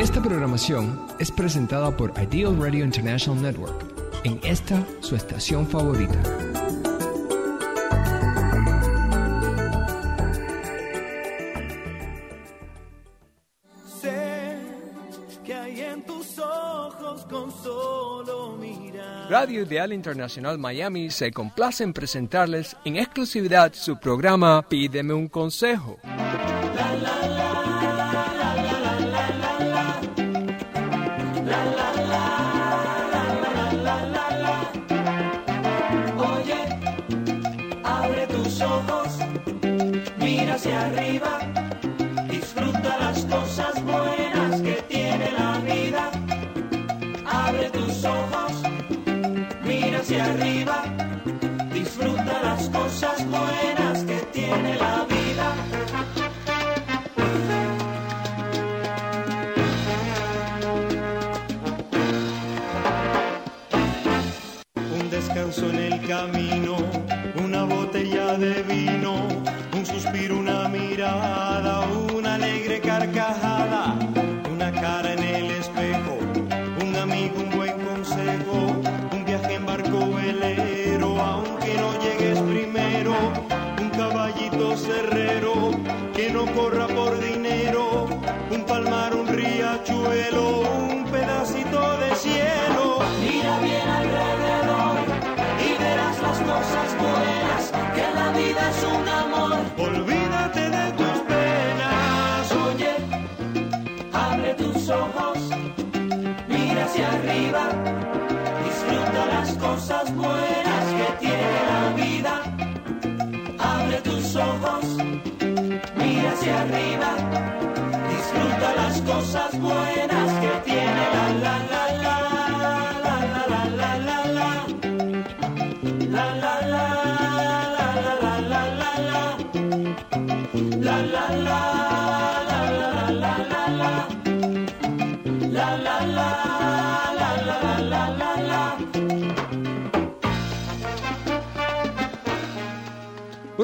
Esta programación es presentada por Ideal Radio International Network en esta su estación favorita. Sé que hay en tus ojos con solo mirar. Radio Ideal Internacional Miami se complace en presentarles en exclusividad su programa Pídeme un consejo. Cosas buenas ojos, mira hacia arriba, disfruta las cosas buenas que tiene la vida. Abre tus ojos, mira hacia arriba, disfruta las cosas buenas que tiene la la la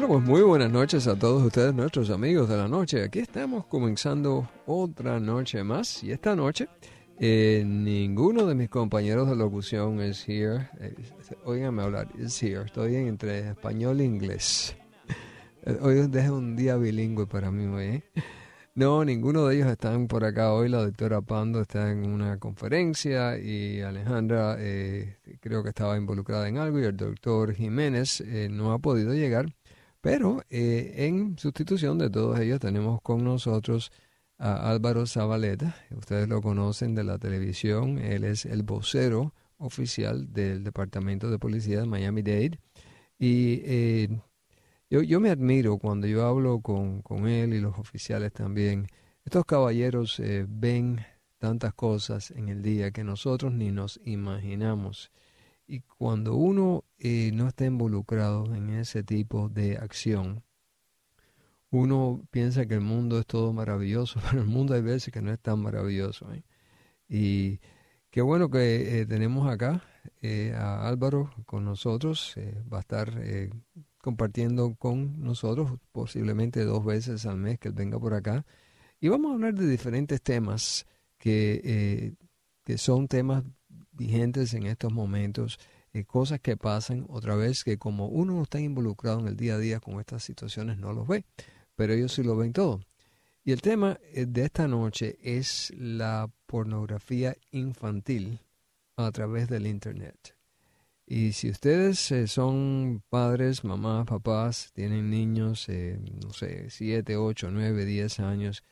Bueno, pues muy buenas noches a todos ustedes, nuestros amigos de la noche. Aquí estamos comenzando otra noche más y esta noche eh, ninguno de mis compañeros de locución es here. Eh, óiganme hablar, es here. Estoy entre español e inglés. Eh, Hoy es un día bilingüe para mí, ¿eh? No, ninguno de ellos están por acá hoy. La doctora Pando está en una conferencia y Alejandra eh, creo que estaba involucrada en algo y el doctor Jiménez eh, no ha podido llegar. Pero eh, en sustitución de todos ellos tenemos con nosotros a Álvaro Zabaleta. Ustedes lo conocen de la televisión. Él es el vocero oficial del Departamento de Policía de Miami-Dade. Y eh, yo, yo me admiro cuando yo hablo con, con él y los oficiales también. Estos caballeros eh, ven tantas cosas en el día que nosotros ni nos imaginamos. Y cuando uno eh, no está involucrado en ese tipo de acción, uno piensa que el mundo es todo maravilloso, pero el mundo hay veces que no es tan maravilloso. ¿eh? Y qué bueno que eh, tenemos acá eh, a Álvaro con nosotros. va a estar compartiendo con nosotros posiblemente dos veces al mes que él venga por acá. Y vamos a hablar de diferentes temas que, que son temas vigentes en estos momentos, eh, cosas que pasan otra vez que como uno no está involucrado en el día a día con estas situaciones no los ve, pero ellos sí lo ven todo. Y el tema eh, de esta noche es la pornografía infantil a través del Internet. Y si ustedes eh, son padres, mamás, papás, tienen niños, no sé, 7, 8, 9, 10 años,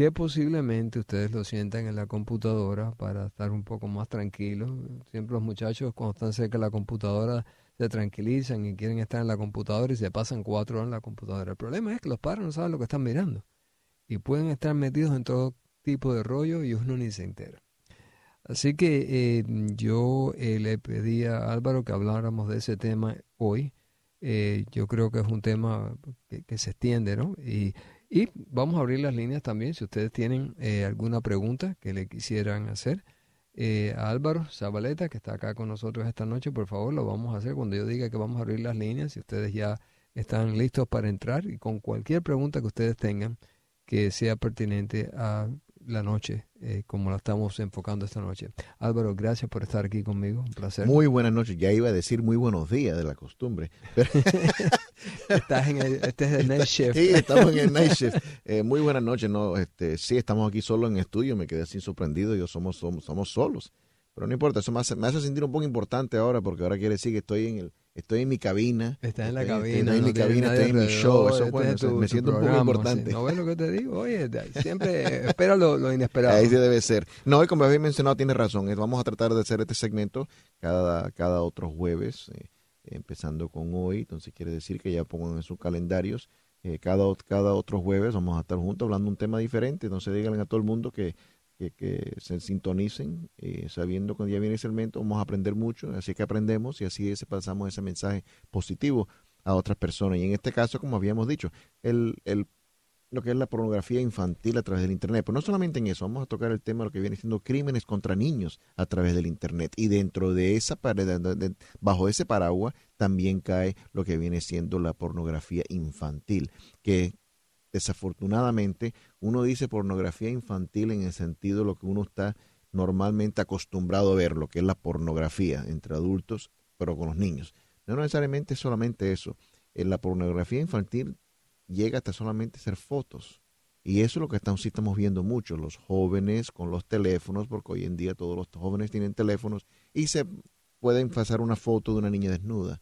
que posiblemente ustedes lo sientan en la computadora para estar un poco más tranquilos. Siempre los muchachos cuando están cerca de la computadora se tranquilizan y quieren estar en la computadora y se pasan cuatro horas en la computadora. El problema es que los padres no saben lo que están mirando. y pueden estar metidos en todo tipo de rollo y uno ni se entera. Así que eh, yo eh, le pedí a Álvaro que habláramos de ese tema hoy. Eh, yo creo que es un tema que, se extiende, ¿no? Y, y, vamos a abrir las líneas también si ustedes tienen alguna pregunta que le quisieran hacer. a Álvaro Zabaleta, que está acá con nosotros esta noche, por favor, lo vamos a hacer cuando yo diga que vamos a abrir las líneas. Si ustedes ya están listos para entrar y con cualquier pregunta que ustedes tengan que sea pertinente a la noche, eh, como la estamos enfocando esta noche. Álvaro, gracias por estar aquí conmigo, un placer. Muy buenas noches, ya iba a decir muy buenos días de la costumbre. Estás en el, este es el night shift. Sí, estamos en el night shift. Eh, muy buenas noches, no, este, sí, estamos aquí solo en estudio, me quedé así sorprendido, yo somos, somos, somos solos. Pero no importa, eso me hace, me hace sentir un poco importante ahora, porque ahora quiere decir que estoy en el estoy en mi cabina. Estás en la cabina. Estoy en mi cabina, estoy en mi show. Eso es bueno, me siento un poco importante. ¿No ves lo que te digo? Oye, siempre espera lo, inesperado. Ahí debe ser. No, y como habéis mencionado, tiene razón. Vamos a tratar de hacer este segmento cada, cada otro jueves, eh, empezando con hoy. Entonces quiere decir que ya pongan en sus calendarios. Eh, cada, cada otro jueves vamos a estar juntos hablando un tema diferente. Entonces díganle a todo el mundo que que, se sintonicen, eh, sabiendo que ya viene ese elemento, vamos a aprender mucho, así que aprendemos y así pasamos ese mensaje positivo a otras personas. Y en este caso, como habíamos dicho, el, el, lo que es la pornografía infantil a través del Internet. Pero no solamente en eso, vamos a tocar el tema de lo que viene siendo crímenes contra niños a través del Internet. Y dentro de esa pared, bajo ese paraguas, también cae lo que viene siendo la pornografía infantil, que desafortunadamente, uno dice pornografía infantil en el sentido de lo que uno está normalmente acostumbrado a ver, lo que es la pornografía entre adultos, pero con los niños. No necesariamente solamente eso. En la pornografía infantil llega hasta solamente ser fotos. Y eso es lo que estamos, sí estamos viendo mucho, los jóvenes con los teléfonos, porque hoy en día todos los jóvenes tienen teléfonos y se pueden pasar una foto de una niña desnuda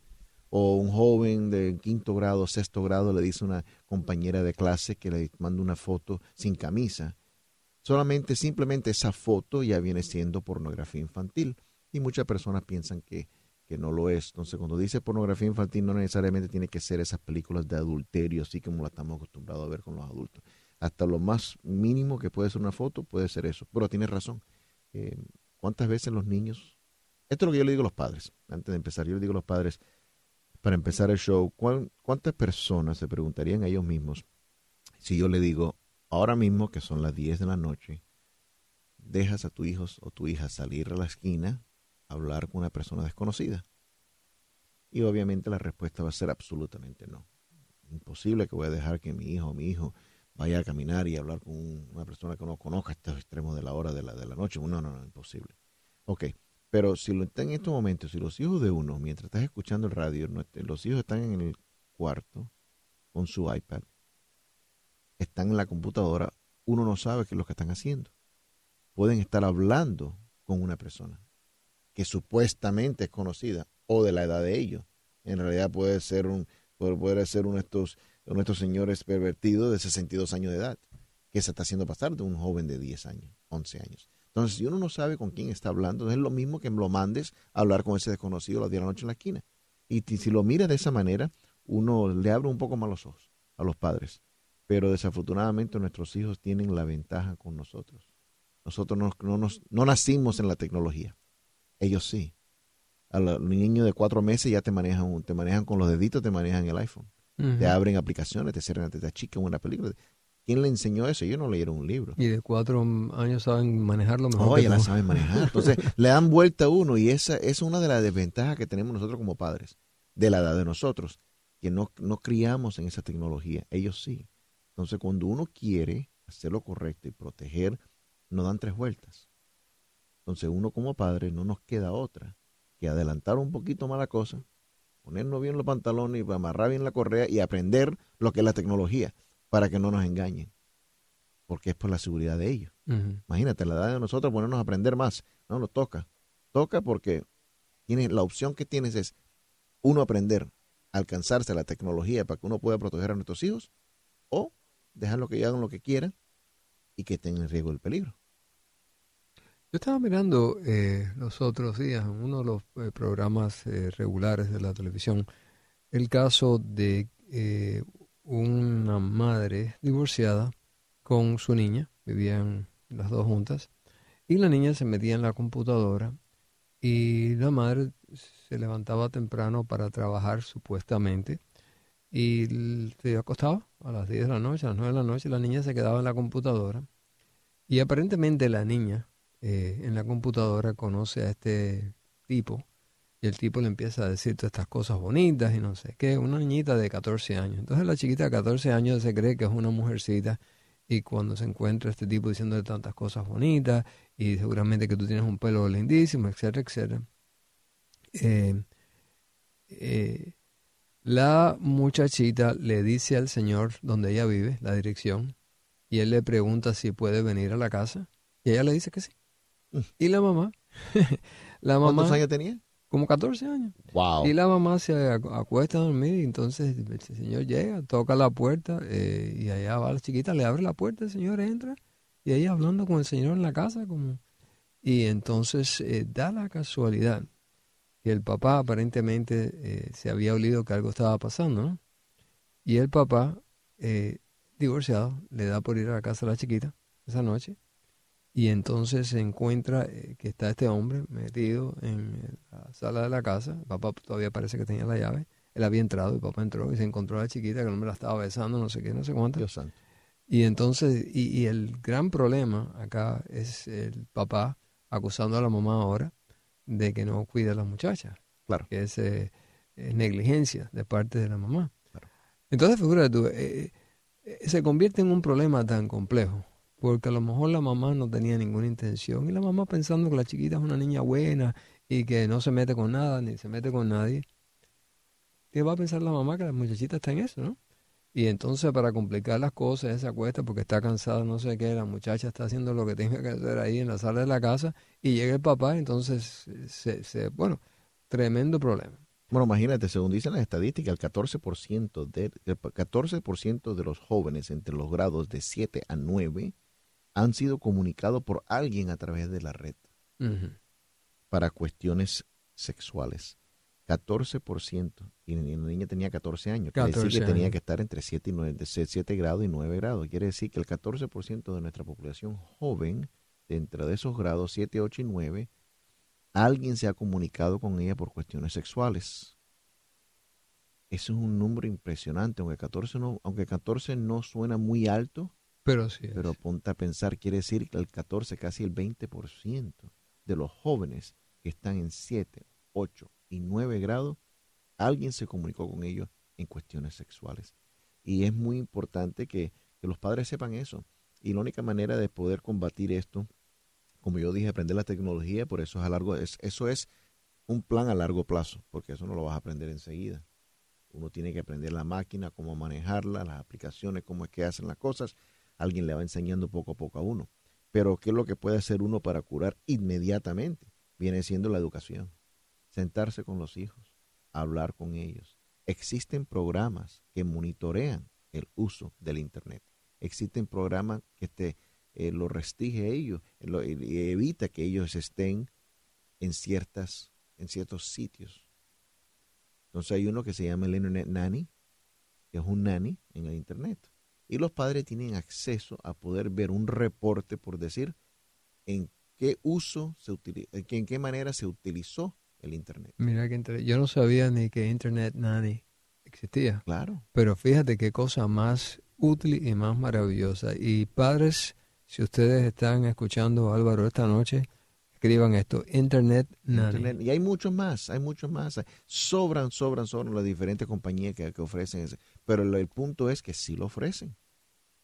o un joven de quinto grado, sexto grado le dice a una compañera de clase que le manda una foto sin camisa. Solamente, simplemente esa foto ya viene siendo pornografía infantil y muchas personas piensan que, que no lo es. Entonces, cuando dice pornografía infantil, no necesariamente tiene que ser esas películas de adulterio, así como la estamos acostumbrados a ver con los adultos. Hasta lo más mínimo que puede ser una foto puede ser eso. Pero tiene razón. Eh, ¿Cuántas veces los niños... Esto es lo que yo le digo a los padres. Antes de empezar, yo le digo a los padres, para empezar el show, ¿cuántas personas se preguntarían a ellos mismos si yo le digo, ahora mismo que son las 10 de la noche, dejas a tu hijo o tu hija salir a la esquina a hablar con una persona desconocida? Y obviamente la respuesta va a ser absolutamente no. Imposible que voy a dejar que mi hijo o mi hijo vaya a caminar y hablar con una persona que no conozca a estos extremos de la hora de la, de la noche. No, no, no, imposible. Ok, pero si lo está en estos momentos, si los hijos de uno, mientras estás escuchando el radio, los hijos están en el cuarto con su iPad, están en la computadora, uno no sabe qué es lo que están haciendo. Pueden estar hablando con una persona que supuestamente es conocida o de la edad de ellos. En realidad puede ser un puede ser uno de estos, uno de estos señores pervertidos de 62 años de edad que se está haciendo pasar de un joven de 10 años, 11 años. Entonces, si uno no sabe con quién está hablando, es lo mismo que lo mandes a hablar con ese desconocido las 10 de la noche en la esquina. Y si lo mira de esa manera, uno le abre un poco más los ojos a los padres. Pero desafortunadamente nuestros hijos tienen la ventaja con nosotros. Nosotros no, no, no nacimos en la tecnología. Ellos sí. A los niños de cuatro meses ya te manejan, te manejan con los deditos, te manejan el iPhone. Te abren aplicaciones, te cierran, te achican una película. ¿Quién le enseñó eso? Yo no leyeron un libro. Y de cuatro años saben manejarlo mejor. Oh, ya la saben manejar. Entonces, le dan vuelta a uno y esa es una de las desventajas que tenemos nosotros como padres, de la edad de nosotros, que no, no criamos en esa tecnología. Ellos sí. Entonces, cuando uno quiere hacer lo correcto y proteger, nos dan tres vueltas. Entonces, uno como padre no nos queda otra que adelantar un poquito más la cosa, ponernos bien los pantalones y amarrar bien la correa y aprender lo que es la tecnología para que no nos engañen, porque es por la seguridad de ellos. Imagínate, la edad de nosotros ponernos a aprender más, no nos toca. Toca porque tiene, la opción que tienes es uno aprender, alcanzarse a la tecnología para que uno pueda proteger a nuestros hijos, o dejarlo que hagan lo que quieran y que estén en riesgo del peligro. Yo estaba mirando eh, los otros días en uno de los eh, programas eh, regulares de la televisión el caso de una madre divorciada con su niña, vivían las dos juntas, y la niña se metía en la computadora y la madre se levantaba temprano para trabajar supuestamente y se acostaba a las 10 de la noche, a las 9 de la noche, la niña se quedaba en la computadora. Y aparentemente la niña eh, en la computadora conoce a este tipo y el tipo le empieza a decir todas estas cosas bonitas y no sé qué, una niñita de 14 años. Entonces la chiquita de 14 años se cree que es una mujercita y cuando se encuentra este tipo diciéndole tantas cosas bonitas y seguramente que tú tienes un pelo lindísimo, etcétera, etcétera. Eh, eh, la muchachita le dice al señor donde ella vive, la dirección, y él le pregunta si puede venir a la casa, y ella le dice que sí. Mm. Y la mamá, la mamá... ¿Cuántos años tenía? Como 14 años. Y la mamá se acuesta a dormir y entonces el señor llega, toca la puerta eh, y allá va la chiquita, le abre la puerta, el señor entra y ella hablando con el señor en la casa como... Y entonces eh, da la casualidad que el papá aparentemente eh, se había olido que algo estaba pasando, ¿no? Y el papá, divorciado, le da por ir a la casa a la chiquita esa noche y entonces se encuentra eh, que está este hombre metido en la sala de la casa. El papá todavía parece que tenía la llave. Él había entrado, el papá entró y se encontró a la chiquita que el hombre la estaba besando, no sé qué, no sé cuánto. Dios santo. Y entonces, y, el gran problema acá es el papá acusando a la mamá ahora de que no cuida a la muchacha. Claro. Que es, eh, negligencia de parte de la mamá. Claro. Entonces, figúrate tú, eh, se convierte en un problema tan complejo porque a lo mejor la mamá no tenía ninguna intención y la mamá pensando que la chiquita es una niña buena y que no se mete con nada ni se mete con nadie. ¿Qué va a pensar la mamá que la muchachita está en eso, no? Y entonces para complicar las cosas, ella se acuesta porque está cansada, no sé qué, la muchacha está haciendo lo que tenga que hacer ahí en la sala de la casa y llega el papá, entonces, se, bueno, tremendo problema. Bueno, imagínate, según dicen las estadísticas, el 14%, de, el 14 de los jóvenes entre los grados de 7 a 9 han sido comunicados por alguien a través de la red para cuestiones sexuales. 14%. Y la niña tenía 14 años. Quiere decir que tenía que estar entre 7, y 9, 7 grados y 9 grados. Quiere decir que el 14% de nuestra población joven, dentro de esos grados 7, 8 y 9, alguien se ha comunicado con ella por cuestiones sexuales. Eso es un número impresionante, aunque 14 no, aunque 14 no suena muy alto, pero sí. Pero ponte a pensar, quiere decir que el 14, casi el 20% de los jóvenes que están en 7, 8 y 9 grados, alguien se comunicó con ellos en cuestiones sexuales. Y es muy importante que, los padres sepan eso. Y la única manera de poder combatir esto, como yo dije, aprender la tecnología, por eso es a largo, es, eso es un plan a largo plazo, porque eso no lo vas a aprender enseguida. Uno tiene que aprender la máquina, cómo manejarla, las aplicaciones, cómo es que hacen las cosas alguien le va enseñando poco a poco a uno. Pero ¿qué es lo que puede hacer uno para curar inmediatamente? Viene siendo la educación. Sentarse con los hijos, hablar con ellos. Existen programas que monitorean el uso del Internet. Existen programas que te eh, lo restringe ellos y evita que ellos estén en ciertas en ciertos sitios. Entonces hay uno que se llama el Internet Nanny, que es un nanny en el Internet y los padres tienen acceso a poder ver un reporte, por decir, en qué uso, se en qué manera se utilizó el Internet. Mira que yo no sabía ni que Internet nadie existía. Claro. Pero fíjate qué cosa más útil y más maravillosa. Y padres, si ustedes están escuchando Álvaro esta noche, escriban esto, Internet Nanny. Y hay muchos más, hay muchos más. Sobran, sobran, sobran las diferentes compañías que, que ofrecen ese. Pero el, punto es que sí lo ofrecen.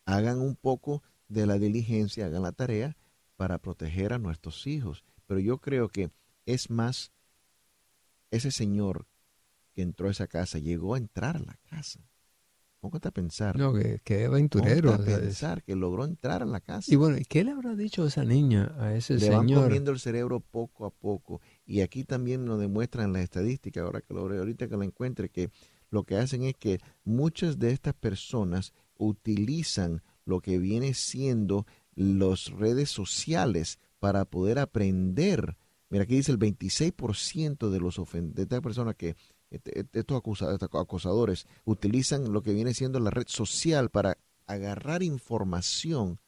Hagan un poco de la diligencia, hagan la tarea para proteger a nuestros hijos. Pero yo creo que es más ese señor que entró a esa casa, llegó a entrar a la casa. Póngate a pensar. No, que, aventurero. a pensar que logró entrar a la casa. Y bueno, ¿qué le habrá dicho esa niña a ese señor? Le van comiendo el cerebro poco a poco. Y aquí también nos demuestran las estadísticas, ahora que lo ahorita que lo encuentre, que lo que hacen es que muchas de estas personas utilizan lo que viene siendo las redes sociales para poder aprender. Mira, aquí dice el 26% de los de estas personas que este, estos acosadores utilizan lo que viene siendo la red social para agarrar información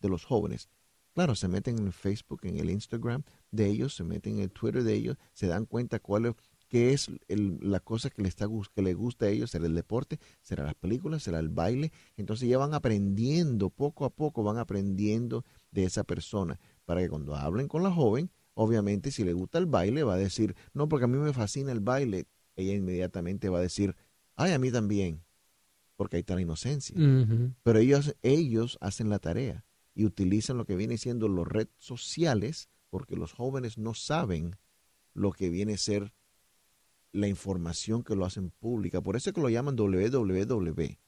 de los jóvenes. Claro, se meten en el Facebook, en el Instagram de ellos, se meten en el Twitter de ellos, se dan cuenta cuál es, qué es la cosa que les, está, que les gusta a ellos, será el deporte, será las películas, será el baile. Entonces ya van aprendiendo, poco a poco van aprendiendo de esa persona, para que cuando hablen con la joven, obviamente si le gusta el baile, va a decir, no, porque a mí me fascina el baile, ella inmediatamente va a decir, ay, a mí también, porque ahí está la inocencia. Pero ellos, ellos hacen la tarea y utilizan lo que viene siendo los redes sociales, porque los jóvenes no saben lo que viene a ser la información que lo hacen pública. Por eso es que lo llaman www,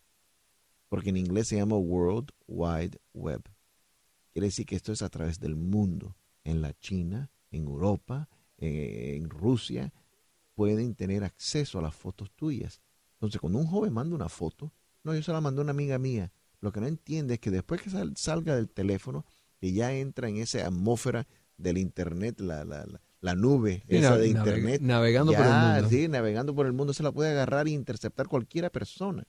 porque en inglés se llama World Wide Web. Quiere decir que esto es a través del mundo. En la China, en Europa, en Rusia, pueden tener acceso a las fotos tuyas. Entonces, cuando un joven manda una foto, no, yo se la mandé a una amiga mía. Lo que no entiende es que después que salga del teléfono, que ya entra en esa atmósfera del internet, la, la, la, nube esa de internet. Navegando por el mundo. Sí, navegando por el mundo se la puede agarrar e interceptar cualquiera persona.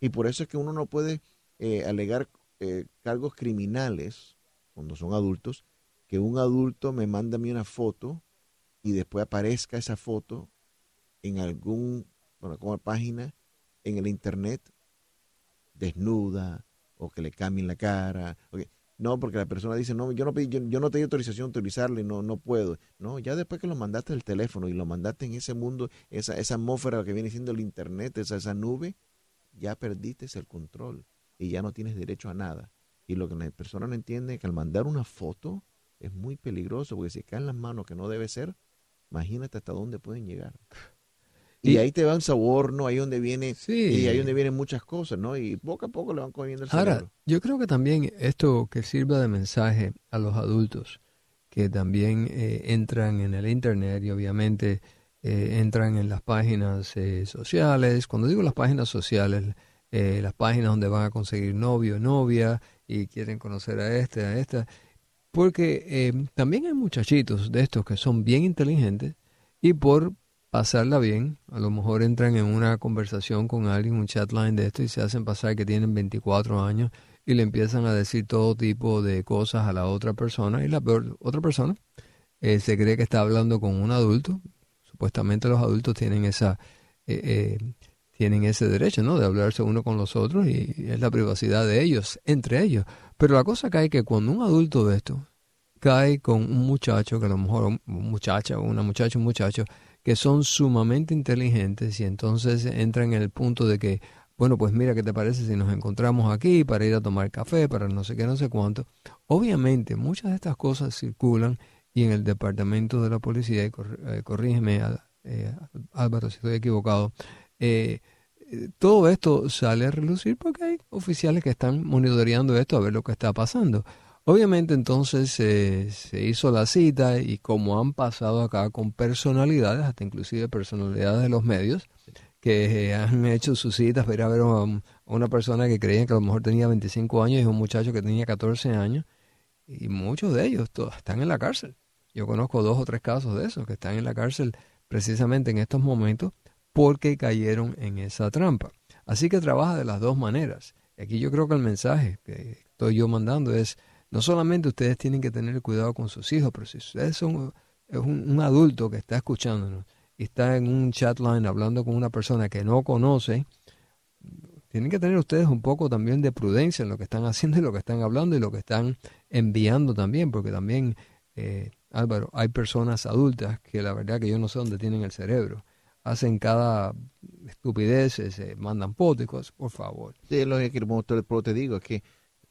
Y por eso es que uno no puede eh, alegar eh, cargos criminales cuando son adultos, que un adulto me manda a mí una foto y después aparezca esa foto en algún, bueno, como página en el internet desnuda o que le cambien la cara. No, porque la persona dice, no, yo no, pedí, yo, no te autorización a utilizarlo y no, no puedo. No, ya después que lo mandaste el teléfono y lo mandaste en ese mundo, esa, esa atmósfera que viene siendo el internet, esa, esa nube, ya perdiste el control y ya no tienes derecho a nada. Y lo que la persona no entiende es que al mandar una foto es muy peligroso, porque si cae en las manos que no debe ser, imagínate hasta dónde pueden llegar. Y, ahí te va un sabor, ¿no? Ahí donde viene, y ahí donde vienen muchas cosas, ¿no? Y poco a poco le van cogiendo el Ahora, yo creo que también esto que sirva de mensaje a los adultos que también eh, entran en el internet y obviamente eh, entran en las páginas eh, sociales. Cuando digo las páginas sociales, las páginas donde van a conseguir novio, novia y quieren conocer a este, a esta. Porque también hay muchachitos de estos que son bien inteligentes y por pasarla bien. A lo mejor entran en una conversación con alguien, un chatline de esto, y se hacen pasar que tienen 24 años y le empiezan a decir todo tipo de cosas a la otra persona. Y la otra persona eh, se cree que está hablando con un adulto. Supuestamente los adultos tienen esa... Eh, eh, tienen ese derecho, ¿no? De hablarse uno con los otros y es la privacidad de ellos, entre ellos. Pero la cosa cae que cuando un adulto de esto cae con un muchacho, que a lo mejor muchacha, una muchacha, un muchacho, que son sumamente inteligentes y entonces entran en el punto de que, bueno, pues mira, ¿qué te parece si nos encontramos aquí para ir a tomar café, para no sé qué, no sé cuánto? Obviamente, muchas de estas cosas circulan y en el departamento de la policía, y eh, corrígeme eh, Álvaro si estoy equivocado, eh, todo esto sale a relucir porque hay oficiales que están monitoreando esto a ver lo que está pasando. Obviamente entonces se hizo la cita y como han pasado acá con personalidades, hasta inclusive personalidades de los medios, que han hecho sus citas para ir a ver a, una persona que creían que a lo mejor tenía 25 años y un muchacho que tenía 14 años, y muchos de ellos todos están en la cárcel. Yo conozco dos o tres casos de esos que están en la cárcel precisamente en estos momentos porque cayeron en esa trampa. Así que trabaja de las dos maneras. Aquí yo creo que el mensaje que estoy yo mandando es no solamente ustedes tienen que tener cuidado con sus hijos, pero si ustedes son es un, adulto que está escuchándonos y está en un chat line hablando con una persona que no conoce, tienen que tener ustedes un poco también de prudencia en lo que están haciendo y lo que están hablando y lo que están enviando también, porque también, eh, Álvaro, hay personas adultas que la verdad que yo no sé dónde tienen el cerebro. Hacen cada estupidez, se mandan póticos, por favor. Sí, lo que te digo es que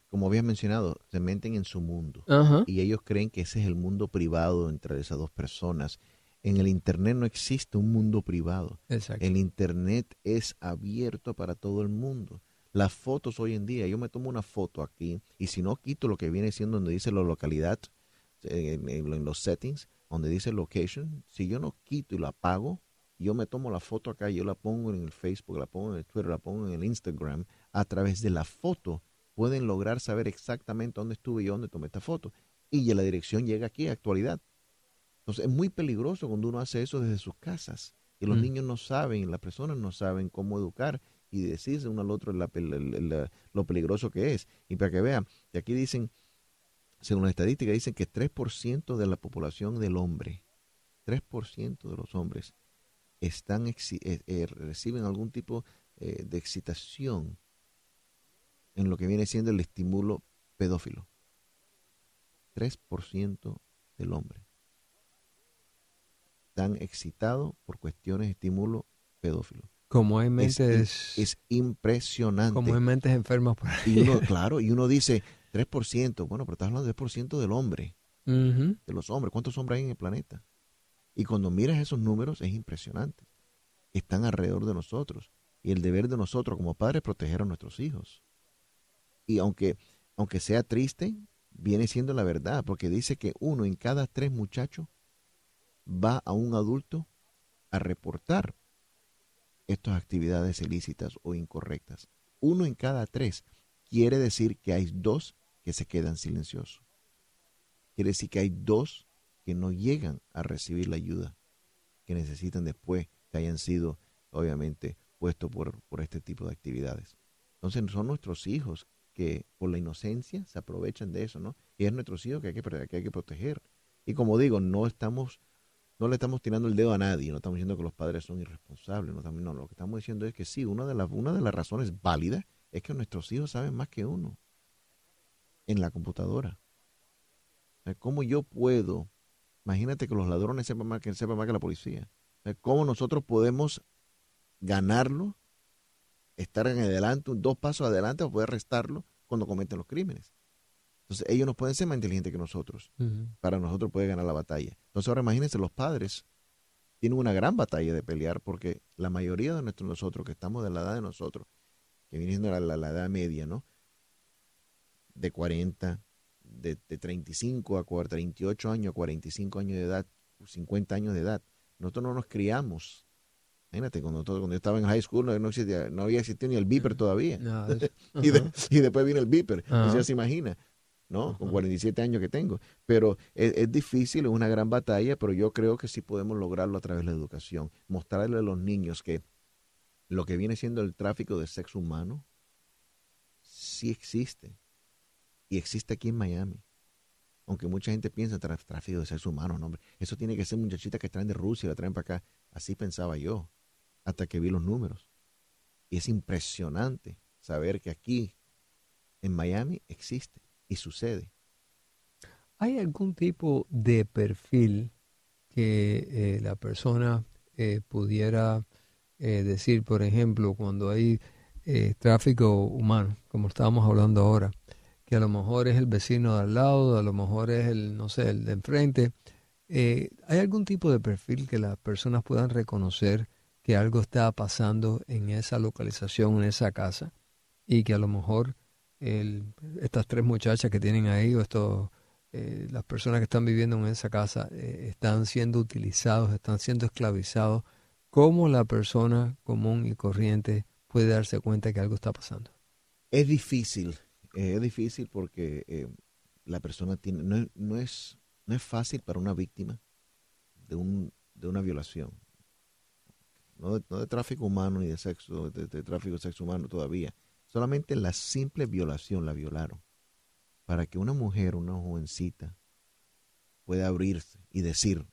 como había mencionado, se meten en su mundo. Y ellos creen que ese es el mundo privado entre esas dos personas. En el Internet no existe un mundo privado. El Internet es abierto para todo el mundo. Las fotos hoy en día, yo me tomo una foto aquí y si no quito lo que viene siendo donde dice la localidad, eh, en, los settings, donde dice location, si yo no quito y la apago, yo me tomo la foto acá, yo la pongo en el Facebook, la pongo en el Twitter, la pongo en el Instagram, a través de la foto pueden lograr saber exactamente dónde estuve y dónde tomé esta foto. Y la dirección llega aquí, a actualidad. Entonces es muy peligroso cuando uno hace eso desde sus casas. Y los mm. niños no saben, las personas no saben cómo educar y decirse uno al otro lo peligroso que es. Y para que vean, y aquí dicen, según la estadística, dicen que 3% de la población del hombre, 3% de los hombres están eh, eh, reciben algún tipo eh, de excitación en lo que viene siendo el estímulo pedófilo. 3% del hombre están excitados por cuestiones de estímulo pedófilo. Como hay mentes... Es, impresionante. Como hay mentes enfermas por ahí. Y uno, claro, y uno dice 3%, bueno, pero estás hablando de 3% del hombre, de los hombres. ¿Cuántos hombres hay en el planeta? Y cuando miras esos números es impresionante. Están alrededor de nosotros. Y el deber de nosotros como padres es proteger a nuestros hijos. Y aunque, aunque sea triste, viene siendo la verdad, porque dice que uno en cada tres muchachos va a un adulto a reportar estas actividades ilícitas o incorrectas. Uno en cada tres quiere decir que hay dos que se quedan silenciosos. Quiere decir que hay dos que no llegan a recibir la ayuda que necesitan después que hayan sido, obviamente, puestos por, por este tipo de actividades. Entonces son nuestros hijos que por la inocencia se aprovechan de eso, ¿no? Y es nuestros hijos que hay que, que hay que proteger. Y como digo, no estamos no le estamos tirando el dedo a nadie, no estamos diciendo que los padres son irresponsables, no, no lo que estamos diciendo es que sí, una de, las, una de las razones válidas es que nuestros hijos saben más que uno en la computadora. ¿Cómo yo puedo? Imagínate que los ladrones sepan más que, sepan más que la policía. ¿Cómo nosotros podemos ganarlo, estar en adelante, dos pasos adelante o poder restarlo cuando cometen los crímenes? Entonces ellos no pueden ser más inteligentes que nosotros para nosotros poder ganar la batalla. Entonces ahora imagínense, los padres tienen una gran batalla de pelear porque la mayoría de nuestros, nosotros que estamos de la edad de nosotros, que viene siendo la, edad media, ¿no? De 40, de, de 35 a 38 años, a 45 años de edad, 50 años de edad. Nosotros no nos criamos Imagínate, cuando, cuando yo estaba en high school no, existía, no había existido ni el beeper todavía. y, y, después vino el beeper. ya se imagina. ¿no? Con 47 años que tengo. Pero es, difícil, es una gran batalla, pero yo creo que sí podemos lograrlo a través de la educación. Mostrarle a los niños que lo que viene siendo el tráfico de sexo humano sí existe. Y existe aquí en Miami. Aunque mucha gente piensa en tráfico de sexo humano, no, hombre. Eso tiene que ser muchachitas que traen de Rusia y la traen para acá. Así pensaba yo, hasta que vi los números. Y es impresionante saber que aquí, en Miami, existe y sucede. ¿Hay algún tipo de perfil que eh, la persona eh, pudiera eh, decir, por ejemplo, cuando hay tráfico humano, como estábamos hablando ahora, que a lo mejor es el vecino de al lado, a lo mejor es el, no sé, el de enfrente? ¿Hay algún tipo de perfil que las personas puedan reconocer que algo está pasando en esa localización, en esa casa, y que a lo mejor estas tres muchachas que tienen ahí o estos, eh, las personas que están viviendo en esa casa eh, están siendo utilizados, están siendo esclavizados, ¿cómo la persona común y corriente puede darse cuenta que algo está pasando? Es difícil, eh, es difícil porque la persona tiene, no, no, es, no es fácil para una víctima de, un, de una violación, no de, no de tráfico humano ni de sexo, de tráfico de sexo humano todavía, Solamente la simple violación la violaron. Para que una mujer, una jovencita, pueda abrirse y decir,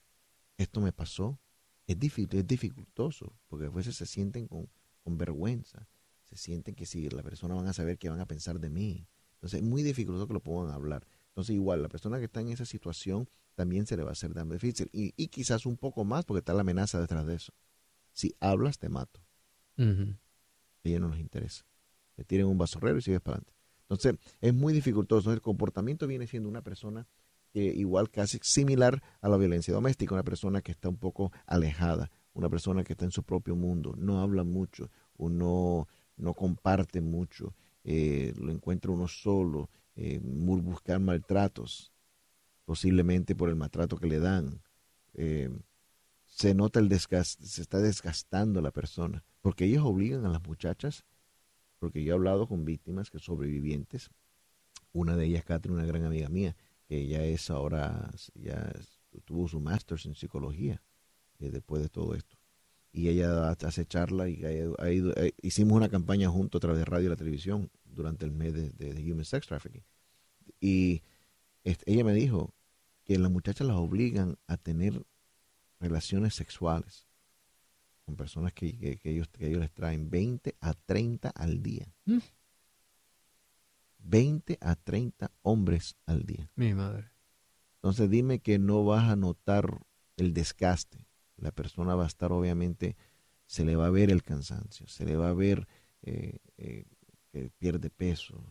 esto me pasó, es, difícil, es dificultoso, porque a veces se sienten con, con vergüenza, se sienten que si la persona van a saber qué van a pensar de mí. Entonces es muy dificultoso que lo puedan hablar. Entonces igual, la persona que está en esa situación también se le va a hacer tan difícil. Y, y quizás un poco más porque está la amenaza detrás de eso. Si hablas, te mato. A ella no nos interesa le tiren un basurrero y sigues para adelante. Entonces, es muy dificultoso. El comportamiento viene siendo una persona que igual casi similar a la violencia doméstica, una persona que está un poco alejada, una persona que está en su propio mundo, no habla mucho, uno no comparte mucho, eh, lo encuentra uno solo, eh, buscar maltratos, posiblemente por el maltrato que le dan. Se nota el desgaste, se está desgastando la persona, porque ellos obligan a las muchachas porque yo he hablado con víctimas que sobrevivientes. Una de ellas, Catherine, una gran amiga mía, que ella es ahora, ya tuvo su máster en psicología eh, después de todo esto. y ella hace charla y ha ido, eh, hicimos una campaña junto a través de radio y la televisión durante el mes de, Human Sex Trafficking. Y ella me dijo que las muchachas las obligan a tener relaciones sexuales con personas que, ellos, que ellos les traen 20 a 30 al día. 20 mm. a 30 hombres al día. Mi madre. Entonces dime que no vas a notar el desgaste, la persona va a estar obviamente, se le va a ver el cansancio, se le va a ver eh, eh, que pierde peso,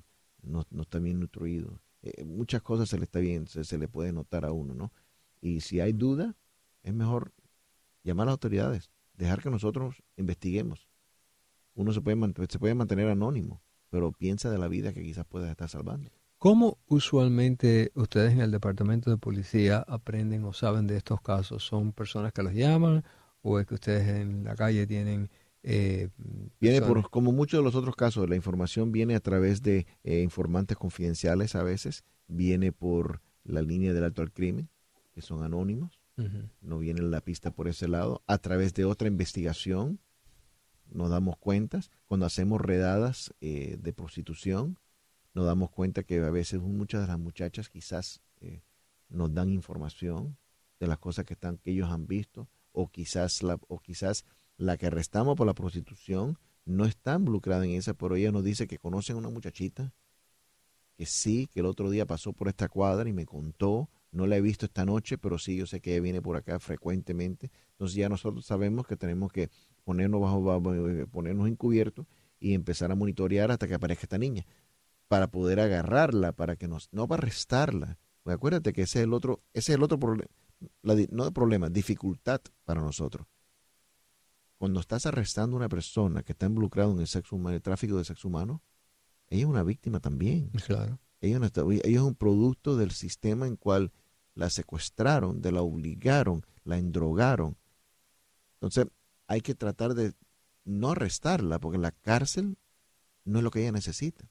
no, no está bien nutrido. Eh, muchas cosas se le está bien, se, le puede notar a uno, ¿no? Y si hay duda, es mejor llamar a las autoridades, dejar que nosotros investiguemos. Uno se puede, se puede mantener anónimo, pero piensa de la vida que quizás pueda estar salvando. ¿Cómo usualmente ustedes en el departamento de policía aprenden o saben de estos casos? ¿Son personas que los llaman o es que ustedes en la calle tienen... Eh, viene por, como muchos de los otros casos, la información viene a través de eh, informantes confidenciales a veces, viene por la línea del alto al crimen, que son anónimos, no viene la pista por ese lado, a través de otra investigación, nos damos cuentas, cuando hacemos redadas eh, de prostitución, nos damos cuenta que a veces muchas de las muchachas quizás eh, nos dan información de las cosas que están que ellos han visto o quizás la o quizás la que arrestamos por la prostitución no está involucrada en esa, pero ella nos dice que conocen a una muchachita que sí, que el otro día pasó por esta cuadra y me contó, no la he visto esta noche, pero sí, yo sé que ella viene por acá frecuentemente, entonces ya nosotros sabemos que tenemos que ponernos bajo, ponernos encubiertos y empezar a monitorear hasta que aparezca esta niña para poder agarrarla, para que nos, no para arrestarla. Pues acuérdate que ese es el otro, ese es el otro problema, no problema, dificultad para nosotros. Cuando estás arrestando a una persona que está involucrada en el sexo humano, el tráfico de sexo humano, ella es una víctima también. Claro. Ella, no está, ella es un producto del sistema en cual la secuestraron, de la obligaron, la endrogaron. Entonces, hay que tratar de no arrestarla, porque la cárcel no es lo que ella necesita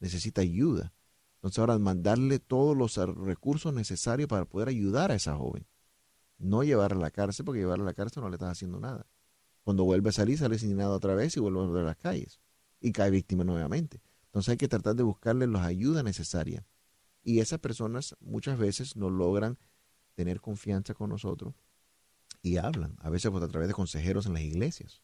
necesita ayuda. Entonces ahora mandarle todos los recursos necesarios para poder ayudar a esa joven. No llevarla a la cárcel, porque llevarla a la cárcel no le estás haciendo nada. Cuando vuelve a salir, sale sin nada otra vez y vuelve a volver a las calles. Y cae víctima nuevamente. Entonces hay que tratar de buscarle las ayudas necesarias. Y esas personas muchas veces no logran tener confianza con nosotros y hablan, a veces pues, a través de consejeros en las iglesias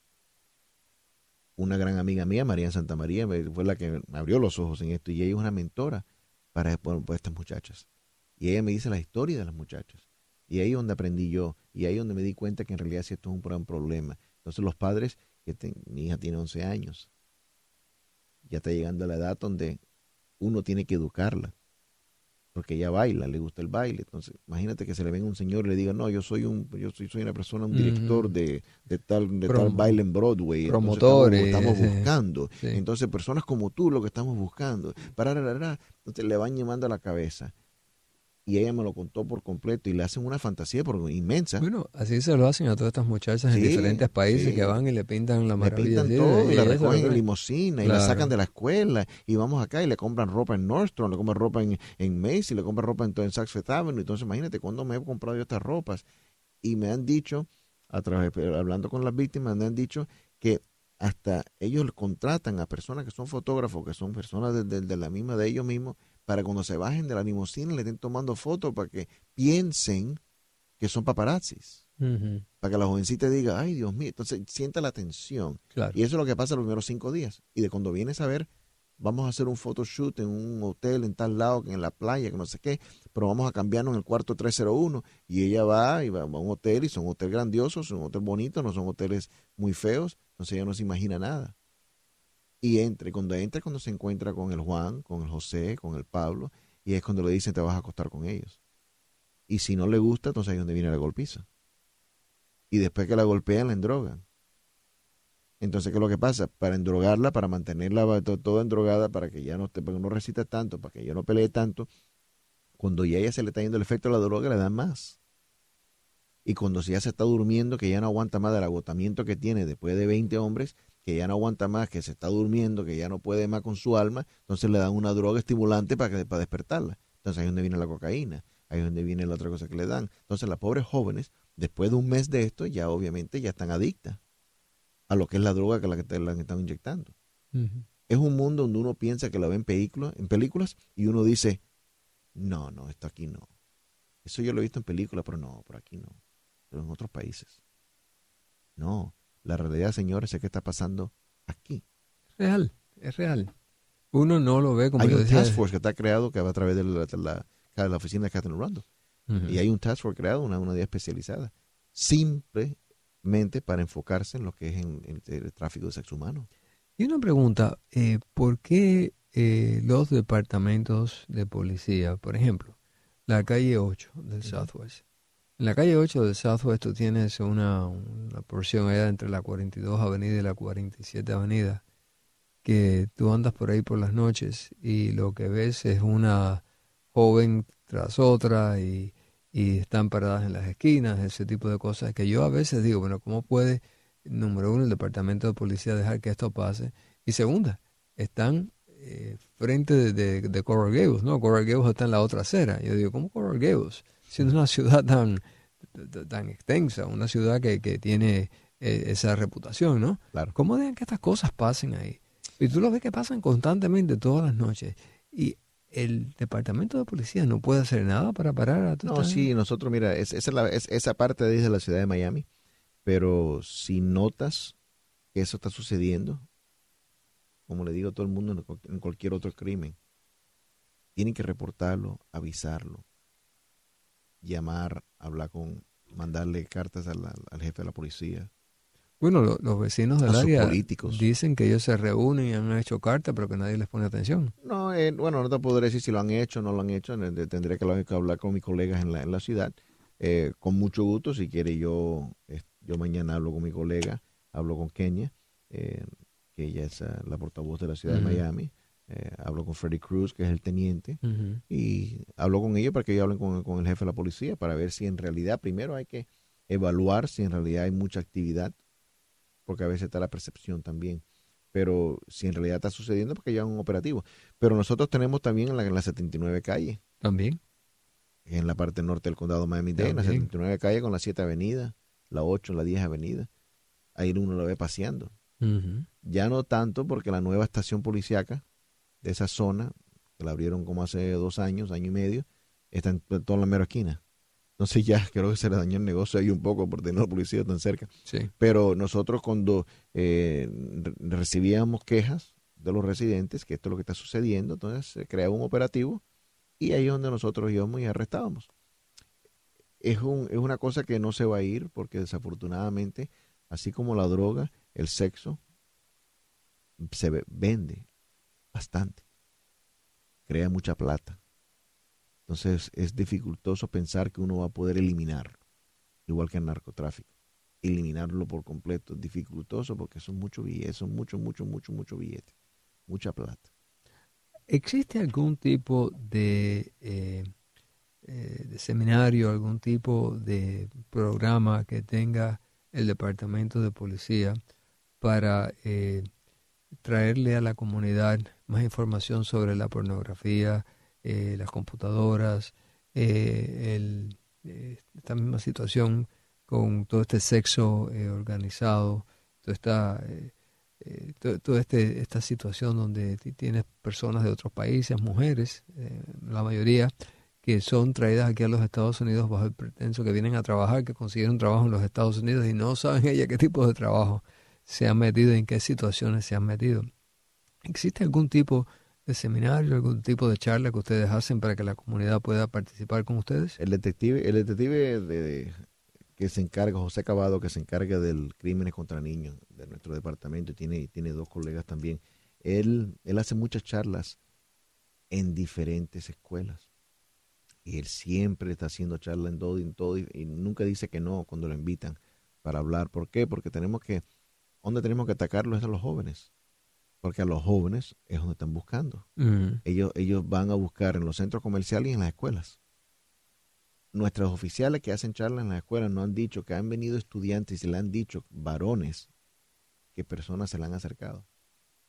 una gran amiga mía, María Santa María, fue la que me abrió los ojos en esto y ella es una mentora para, estas muchachas. Y ella me dice la historia de las muchachas. Y ahí es donde aprendí yo. Y ahí es donde me di cuenta que en realidad esto es un gran problema. Entonces los padres, que mi hija tiene 11 años, ya está llegando a la edad donde uno tiene que educarla porque ella baila, le gusta el baile. Entonces, imagínate que se le venga un señor y le diga, no, yo soy un, yo soy, soy una persona, un director de, de, tal, de tal baile en Broadway. Promotores. Estamos, buscando. Entonces, personas como tú lo que estamos buscando. Para, entonces le van llamando a la cabeza y ella me lo contó por completo y le hacen una fantasía por, inmensa. Bueno, así se lo hacen a todas estas muchachas en diferentes países que van y le pintan la maravilla. Le pintan todo y, la recogen en limosina y la sacan de la escuela y vamos acá y le compran ropa en Nordstrom, le compran ropa en, en Macy, le compran ropa en, en Saks Fifth Avenue. Entonces imagínate cuando me he comprado yo estas ropas y me han dicho, a través, hablando con las víctimas, me han dicho que hasta ellos contratan a personas que son fotógrafos, que son personas de, de la misma de ellos mismos, para cuando se bajen de la limusina le estén tomando fotos para que piensen que son paparazzis. Para que la jovencita diga, ay Dios mío, entonces sienta la atención. Y eso es lo que pasa los primeros cinco días. Y de cuando vienes a ver, vamos a hacer un photoshoot en un hotel en tal lado, que en la playa, que no sé qué, pero vamos a cambiarnos en el cuarto 301. Y ella va y va a un hotel y son hotel grandiosos, son hotel bonitos, no son hoteles muy feos, entonces ella no se imagina nada y entre. Cuando entra, cuando se encuentra con el Juan, con el José, con el Pablo, y es cuando le dicen te vas a acostar con ellos. Y si no le gusta, entonces ahí es donde viene la golpiza. Y después que la golpean, la endrogan. Entonces, ¿qué es lo que pasa? Para endrogarla, para mantenerla toda endrogada, para que ya no, te, no recita tanto, para que ya no pelee tanto, cuando ya ella se le está yendo el efecto de la droga, le dan más. Y cuando ya se está durmiendo, que ya no aguanta más del agotamiento que tiene después de 20 hombres, que ya no aguanta más, que se está durmiendo, que ya no puede más con su alma, entonces le dan una droga estimulante para, que, para despertarla. Entonces ahí es donde viene la cocaína, ahí es donde viene la otra cosa que le dan. Entonces las pobres jóvenes, después de un mes de esto, ya obviamente ya están adictas. a lo que es la droga que la que te la están inyectando. Es un mundo donde uno piensa que lo ve en películas, en películas y uno dice, no, no, esto aquí no. Eso yo lo he visto en películas, pero no, por aquí no. Pero en otros países. No, la realidad, señores, es que está pasando aquí. Real, es real. Uno no lo ve como hay yo un decía. task force que está creado que va a través de la, de la- de la oficina de Catherine. Ujú. Y hay un task force creado, una, unidad especializada, simplemente para enfocarse en lo que es en, en el tráfico de sexo humano. Y una pregunta, eh, ¿por qué eh, los departamentos de policía, por ejemplo, la calle 8 del Southwest, en la calle 8 del Southwest tú tienes una, porción allá entre la 42 Avenida y la 47 Avenida, que tú andas por ahí por las noches y lo que ves es una joven tras otra y, están paradas en las esquinas, ese tipo de cosas que yo a veces digo, bueno, ¿cómo puede número uno, el departamento de policía dejar que esto pase. Y segunda, están eh, frente de, de, Gables, ¿no? Coral Gables está en la otra acera. Yo digo, ¿cómo Coral Gables? Siendo una ciudad tan, tan extensa, una ciudad que, que tiene eh, esa reputación, ¿no? Claro. ¿Cómo dejan que estas cosas pasen ahí? Y tú lo ves que pasan constantemente todas las noches. Y el departamento de policía no puede hacer nada para parar a No, sí, nosotros, mira, es, esa, es la- es- esa parte de la ciudad de Miami, pero si notas que eso está sucediendo, como le digo a todo el mundo en cualquier otro crimen, tienen que reportarlo, avisarlo, llamar, hablar con, mandarle cartas al, jefe de la policía. Bueno, lo- los vecinos del área políticos. dicen que ellos se reúnen y han hecho cartas, pero que nadie les pone atención. No, eh, bueno, no te podré decir si lo han hecho o no lo han hecho. eh, Tendría que, hablar- que hablar con mis colegas en la, en la ciudad. Eh, con mucho gusto, si quiere, yo, eh, yo mañana hablo con mi colega, hablo con Kenia, eh, que ella es ah, la portavoz de la ciudad de Miami. Eh, hablo con Freddy Cruz, que es el teniente, y hablo con ellos para que ellos hablen con, con el jefe de la policía para ver si en realidad, primero hay que evaluar si en realidad hay mucha actividad, porque a veces está la percepción también pero si en realidad está sucediendo porque ya es un operativo. Pero nosotros tenemos también en la, en la 79 calle, También. en la parte norte del condado de Miami-Dade, en la También. 79 calle con la 7 avenida, la 8, la 10 avenida. Ahí uno lo ve paseando. Ya no tanto porque la nueva estación policiaca de esa zona, que la abrieron como hace dos años, año y medio, está en toda la mera esquina. Entonces ya creo que se le dañó el negocio ahí un poco por tener la policía tan cerca. Sí. Pero nosotros cuando eh, re- recibíamos quejas de los residentes que esto es lo que está sucediendo, entonces se creaba un operativo y ahí es donde nosotros íbamos y arrestábamos. Es, un, es una cosa que no se va a ir porque desafortunadamente, así como la droga, el sexo se ve- vende bastante, crea mucha plata. Entonces es dificultoso pensar que uno va a poder eliminarlo, igual que el narcotráfico eliminarlo por completo es dificultoso porque son muchos billetes, son mucho, mucho, mucho, mucho billete, mucha plata. ¿Existe algún tipo de, eh, eh, de seminario, algún tipo de programa que tenga el departamento de policía para eh, traerle a la comunidad más información sobre la pornografía, eh, las computadoras, eh, el- eh, esta misma situación con todo este sexo organizado, toda esta, eh, eh, to- toda este, esta situación donde ti- tienes personas de otros países, mujeres, la mayoría, que son traídas aquí a los Estados Unidos bajo el pretenso que vienen a trabajar, que consiguieron trabajo en los Estados Unidos y no saben ella qué tipo de trabajo se han metido, en qué situaciones se han metido. ¿Existe algún tipo de seminario, algún tipo de charla que ustedes hacen para que la comunidad pueda participar con ustedes? El detective, el detective de, que se encarga, José Cabado, que se encarga del crímenes contra niños de nuestro departamento, y tiene, tiene dos colegas también. Él, él hace muchas charlas en diferentes escuelas. Y él siempre está haciendo charlas en todo, en todo y, y nunca dice que no cuando lo invitan para hablar. ¿Por qué? Porque tenemos que, donde tenemos que atacarlo es a los jóvenes. Porque a los jóvenes es donde están buscando. Mm, Ellos, ellos van a buscar en los centros comerciales y en las escuelas. Nuestros oficiales que hacen charlas en las escuelas no han dicho que han venido estudiantes y le han dicho varones que personas se le han acercado.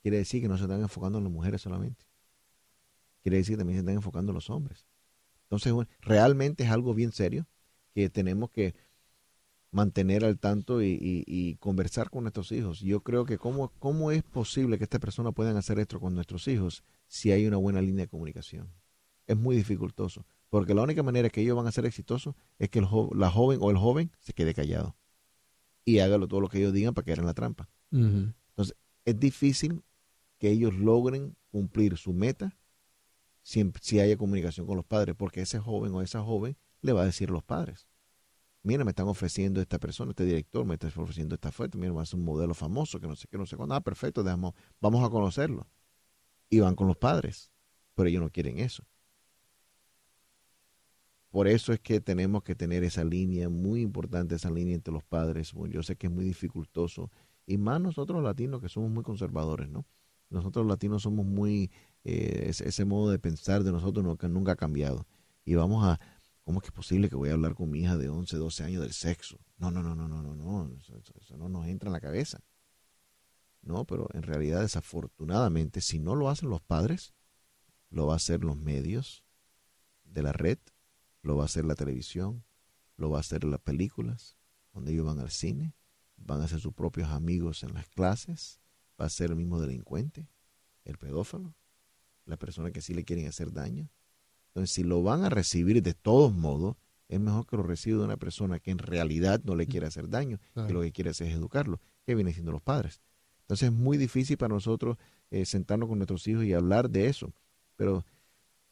Quiere decir que no se están enfocando en las mujeres solamente. Quiere decir que también se están enfocando en los hombres. Entonces, realmente es algo bien serio que tenemos que mantener al tanto y, y- y conversar con nuestros hijos. Yo creo que cómo, cómo es posible que estas personas puedan hacer esto con nuestros hijos si hay una buena línea de comunicación. Es muy dificultoso, porque la única manera que ellos van a ser exitosos es que el jo- la joven o el joven se quede callado y hágalo todo lo que ellos digan para caer en la trampa. Ujú. Es difícil que ellos logren cumplir su meta si, si haya comunicación con los padres, porque ese joven o esa joven le va a decir a los padres, mira, me están ofreciendo esta persona, este director, me está ofreciendo esta oferta, mira, ser un modelo famoso, que no sé qué, no sé cuándo, ah, perfecto, dejamos, vamos a conocerlo. Y van con los padres, pero ellos no quieren eso. Por eso es que tenemos que tener esa línea, muy importante esa línea entre los padres. Yo sé que es muy dificultoso, y más nosotros los latinos que somos muy conservadores, ¿no? Nosotros los latinos somos muy, eh, ese, ese modo de pensar de nosotros nunca, nunca ha cambiado. Y vamos a, ¿cómo es que es posible que voy a hablar con mi hija de 11, 12 años del sexo? No, no, no, no, no, no, no, eso, eso- no nos entra en la cabeza. No, pero en realidad, desafortunadamente, si no lo hacen los padres, lo va a hacer los medios de la red, lo va a hacer la televisión, lo va a hacer las películas, donde ellos van al cine, van a ser sus propios amigos en las clases, va a ser el mismo delincuente, el pedófilo, la persona que sí le quieren hacer daño. Entonces, si lo van a recibir de todos modos, es mejor que lo reciba de una persona que en realidad no le quiere hacer daño, que Claro. lo que quiere hacer es educarlo, que viene siendo los padres. Entonces es muy difícil para nosotros eh, sentarnos con nuestros hijos y hablar de eso, pero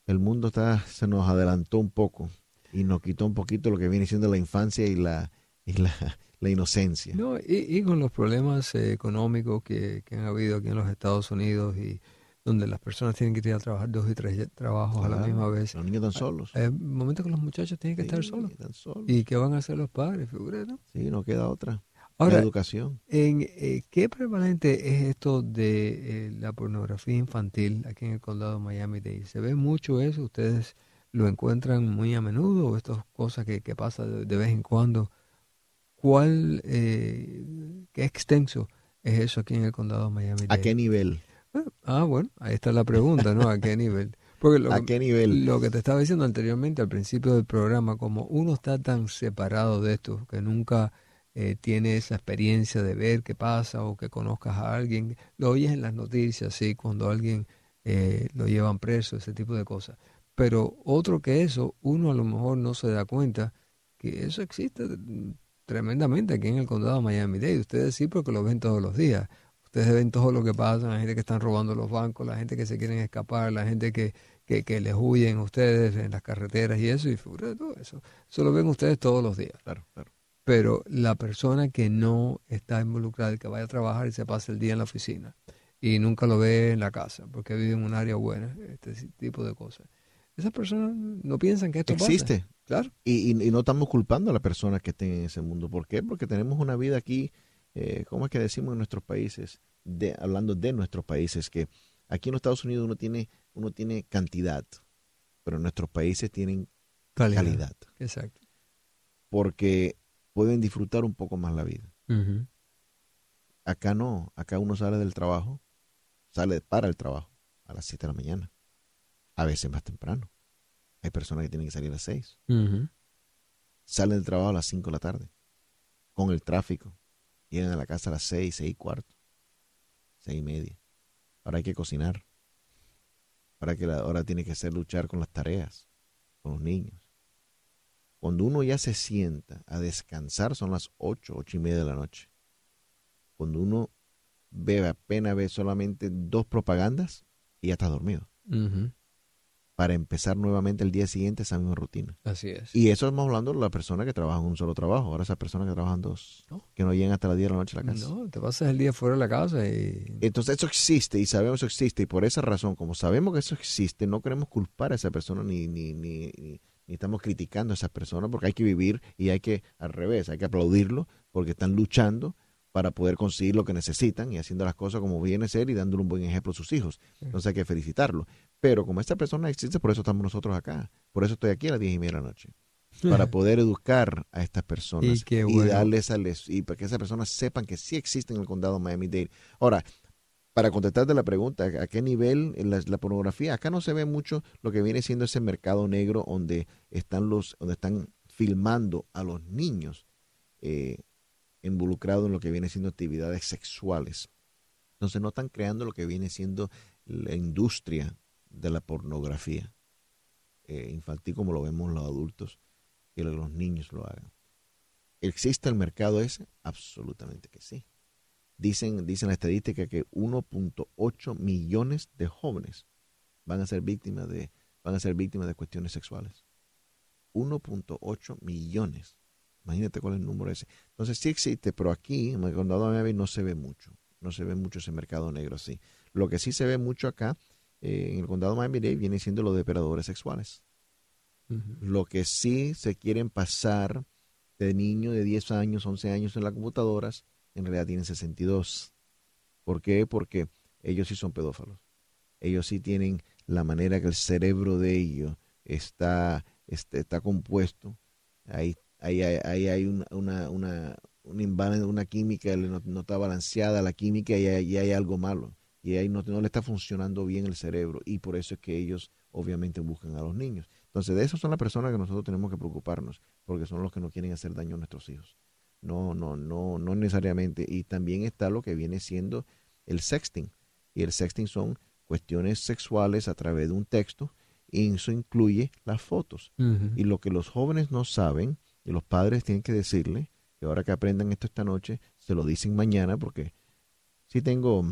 el mundo está se nos adelantó un poco y nos quitó un poquito lo que viene siendo la infancia y la y la, la inocencia. No, y, y con los problemas eh, económicos que, que han habido aquí en los Estados Unidos y donde las personas tienen que ir a trabajar dos y tres trabajos a la misma vez. Los niños están solos. Hay momentos que los muchachos tienen que estar solos. ¿Y qué van a hacer los padres? Figura, ¿no? Sí, no queda otra. Ahora, la educación. En, eh, ¿Qué prevalente es esto de eh, la pornografía infantil aquí en el condado de Miami-Dade? ¿Se ve mucho eso? ¿Ustedes lo encuentran muy a menudo o estas cosas que, que pasa de, de vez en cuando? ¿Cuál, eh, qué extenso es eso aquí en el condado de Miami-Dade? ¿A qué nivel? Bueno, ah, bueno, ahí está la pregunta, ¿no? ¿A qué nivel? Porque lo, ¿A que- qué nivel? lo que te estaba diciendo anteriormente al principio del programa, como uno está tan separado de esto, que nunca eh, tiene esa experiencia de ver qué pasa o que conozcas a alguien, lo oyes en las noticias, sí, cuando alguien eh, lo llevan preso, ese tipo de cosas. Pero otro que eso, uno a lo mejor no se da cuenta que eso existe mm, tremendamente aquí en el condado de Miami-Dade. Ustedes sí porque lo ven todos los días. Ustedes ven todo lo que pasa, la gente que están robando los bancos, la gente que se quieren escapar, la gente que, que, que les huyen a ustedes en las carreteras y eso, y figura todo eso. Eso lo ven ustedes todos los días. Claro, claro. Pero la persona que no está involucrada, que vaya a trabajar y se pasa el día en la oficina y nunca lo ve en la casa porque vive en un área buena, este tipo de cosas. Esas personas no piensan que esto pasa. Existe. Claro. Y, y- y no estamos culpando a las personas que estén en ese mundo. ¿Por qué? Porque tenemos una vida aquí, eh, ¿cómo es que decimos en nuestros países? De, hablando de nuestros países, que aquí en los Estados Unidos uno tiene, uno tiene cantidad, pero en nuestros países tienen Calidad. calidad. Exacto. Porque pueden disfrutar un poco más la vida. Acá no, acá uno sale del trabajo, sale para el trabajo a las 7 de la mañana, a veces más temprano. Hay personas que tienen que salir a las 6. Ujú. salen del trabajo a las 5 de la tarde, con el tráfico. Llegan a la casa a las 6, 6 y cuarto, 6 y media. Ahora hay que cocinar. Ahora, que ahora tiene que hacer luchar con las tareas, con los niños. Cuando uno ya se sienta a descansar son las 8, 8 y media de la noche. Cuando uno ve apenas ve solamente dos propagandas y ya está dormido. Ujú. Para empezar nuevamente el día siguiente esa misma rutina. Así es. Y eso estamos hablando de las personas que trabajan un solo trabajo. Ahora esas personas que trabajan dos, No. que no llegan hasta las 10 de la noche a la casa. No, te pasas el día fuera de la casa y... Entonces eso existe y sabemos que eso existe. Y por esa razón, como sabemos que eso existe, no queremos culpar a esa persona ni, ni, ni, ni, ni estamos criticando a esa persona porque hay que vivir y hay que, al revés, hay que aplaudirlo porque están luchando para poder conseguir lo que necesitan y haciendo las cosas como viene a ser y dándole un buen ejemplo a sus hijos. Entonces hay que felicitarlo. Pero como esta persona existe, por eso estamos nosotros acá. Por eso estoy aquí a las 10 y media de la noche. Para poder educar a estas personas Y darles y para que esas personas sepan que sí existen en el condado de Miami-Dade. Ahora, para contestarte la pregunta, ¿a qué nivel la pornografía? Acá no se ve mucho lo que viene siendo ese mercado negro donde están los, donde están filmando a los niños. eh, involucrados en lo que viene siendo actividades sexuales. Entonces no están creando lo que viene siendo la industria de la pornografía eh, infantil como lo vemos los adultos que los niños lo hagan. ¿Existe el mercado ese? Absolutamente que sí. Dicen, dicen la estadística que 1.8 millones de jóvenes van a ser víctimas de, van a ser víctimas de cuestiones sexuales. 1.8 millones. Imagínate cuál es el número ese. Entonces sí existe, pero aquí en el condado de Miami no se ve mucho. No se ve mucho ese mercado negro así. Lo que sí se ve mucho acá eh, en el condado de Miami-Dade viene siendo los depredadores sexuales. Lo que sí se quieren pasar de niños de 10 años, 11 años en las computadoras, en realidad tienen 62. ¿Por qué? Porque ellos sí son pedófilos. Ellos sí tienen la manera que el cerebro de ellos está, este, está, compuesto. Ahí, ahí, ahí hay una, una, una, una química, no, está balanceada la química y ahí hay algo malo y ahí no, no, le está funcionando bien el cerebro y por eso es que ellos obviamente buscan a los niños. Entonces, de esas son las personas que nosotros tenemos que preocuparnos, porque son los que no quieren hacer daño a nuestros hijos. No, no, no, no necesariamente. Y también está lo que viene siendo el sexting. Y el sexting son cuestiones sexuales a través de un texto y eso incluye las fotos. Y lo que los jóvenes no saben, y los padres tienen que decirle, que ahora que aprendan esto esta noche, se lo dicen mañana, porque si tengo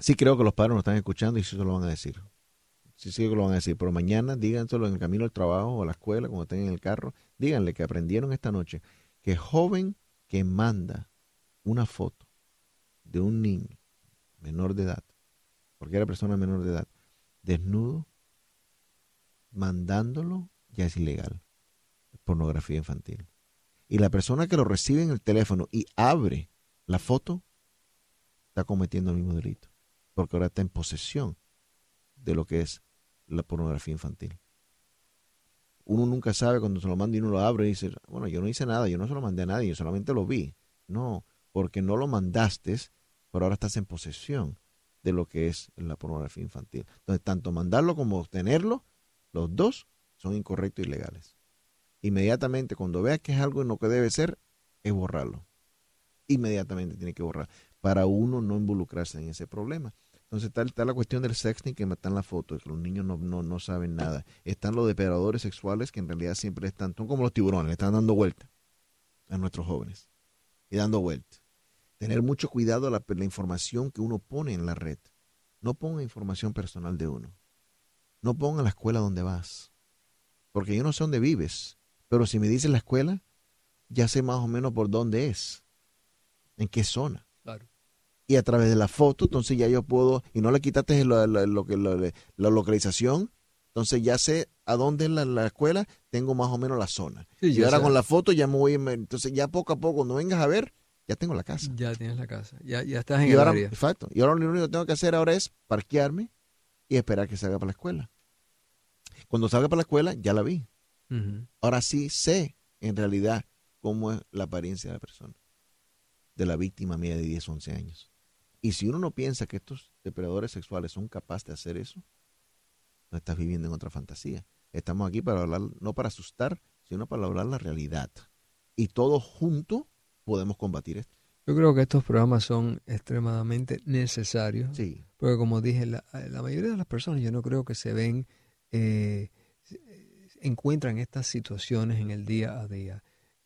Sí creo que los padres nos están escuchando y sí se lo van a decir. Sí, sí que lo van a decir. Pero mañana díganselo en el camino al trabajo o a la escuela, cuando estén en el carro. Díganle que aprendieron esta noche que joven que manda una foto de un niño menor de edad, era persona menor de edad, desnudo, mandándolo, ya es ilegal. pornografía infantil. Y la persona que lo recibe en el teléfono y abre la foto, está cometiendo el mismo delito porque ahora está en posesión de lo que es la pornografía infantil. Uno nunca sabe cuando se lo manda y uno lo abre y dice, bueno, yo no hice nada, yo no se lo mandé a nadie, yo solamente lo vi. No, porque no lo mandaste, pero ahora estás en posesión de lo que es la pornografía infantil. Entonces, tanto mandarlo como obtenerlo, los dos son incorrectos y ilegales. Inmediatamente, cuando veas que es algo en lo que debe ser, es borrarlo. Inmediatamente tiene que borrar para uno no involucrarse en ese problema. Entonces está, la cuestión del sexting que están las fotos, que los niños no, no, no, saben nada. Están los depredadores sexuales que en realidad siempre están, son como los tiburones, le están dando vuelta a nuestros jóvenes. Y dando vuelta. Tener mucho cuidado a la, la información que uno pone en la red. No ponga información personal de uno. No ponga la escuela donde vas. Porque yo no sé dónde vives. Pero si me dices la escuela, ya sé más o menos por dónde es. En qué zona y a través de la foto, entonces ya yo puedo, y no le quitaste lo, lo, que la localización, entonces ya sé a dónde es la, escuela, tengo más o menos la zona. y ahora con la foto ya me voy, entonces ya poco a poco, cuando vengas a ver, ya tengo la casa. Ya tienes la casa, ya, ya estás en y el ahora, Exacto. Y ahora lo único que tengo que hacer ahora es parquearme y esperar que salga para la escuela. Cuando salga para la escuela, ya la vi. Ahora sí sé, en realidad, cómo es la apariencia de la persona, de la víctima mía de 10, 11 años. Y si uno no piensa que estos depredadores sexuales son capaces de hacer eso, no estás viviendo en otra fantasía. Estamos aquí para hablar, no para asustar, sino para hablar la realidad. Y todos juntos podemos combatir esto. Yo creo que estos programas son extremadamente necesarios. Sí. Porque como dije, la, mayoría de las personas yo no creo que se ven, eh, encuentran estas situaciones en el día a día.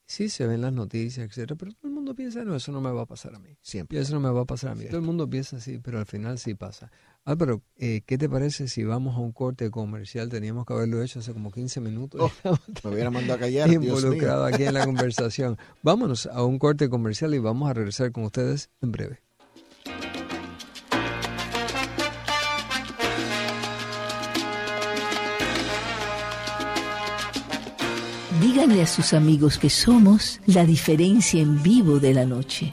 Sí se ven las noticias, etcétera, pero todo el mundo piensa, no, eso no me va a pasar a mí. Siempre. eso no me va a pasar a mí. Todo el mundo piensa así, pero al final sí pasa. Ah, pero eh, ¿qué te parece si vamos a un corte comercial? Teníamos que haberlo hecho hace como 15 minutos. Oh, me hubiera mandado a callar. Involucrado aquí en la conversación. Vámonos a un corte comercial y vamos a regresar con ustedes en breve. Díganle a sus amigos que somos la diferencia en vivo de la noche.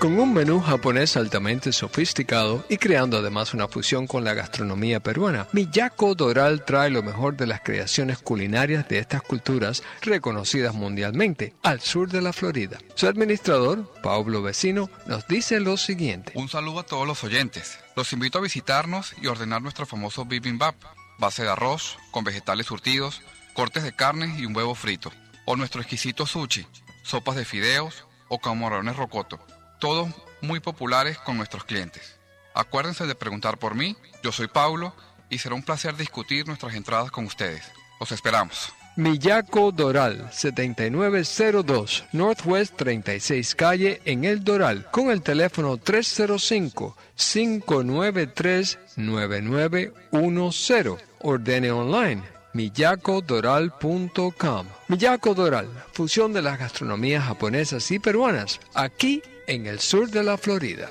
Con un menú japonés altamente sofisticado y creando además una fusión con la gastronomía peruana, Miyako Doral trae lo mejor de las creaciones culinarias de estas culturas reconocidas mundialmente al sur de la Florida. Su administrador, Pablo Vecino, nos dice lo siguiente. Un saludo a todos los oyentes. Los invito a visitarnos y ordenar nuestro famoso bibimbap, base de arroz, con vegetales surtidos, cortes de carne y un huevo frito. O nuestro exquisito sushi, sopas de fideos o camarones rocoto, todos muy populares con nuestros clientes. Acuérdense de preguntar por mí, yo soy Paulo y será un placer discutir nuestras entradas con ustedes. Los esperamos. Millaco Doral, 7902, Northwest 36 Calle en El Doral, con el teléfono 305-593-9910. Ordene online, millacodoral.com. Miyako Doral, fusión de las gastronomías japonesas y peruanas, aquí en el sur de la Florida.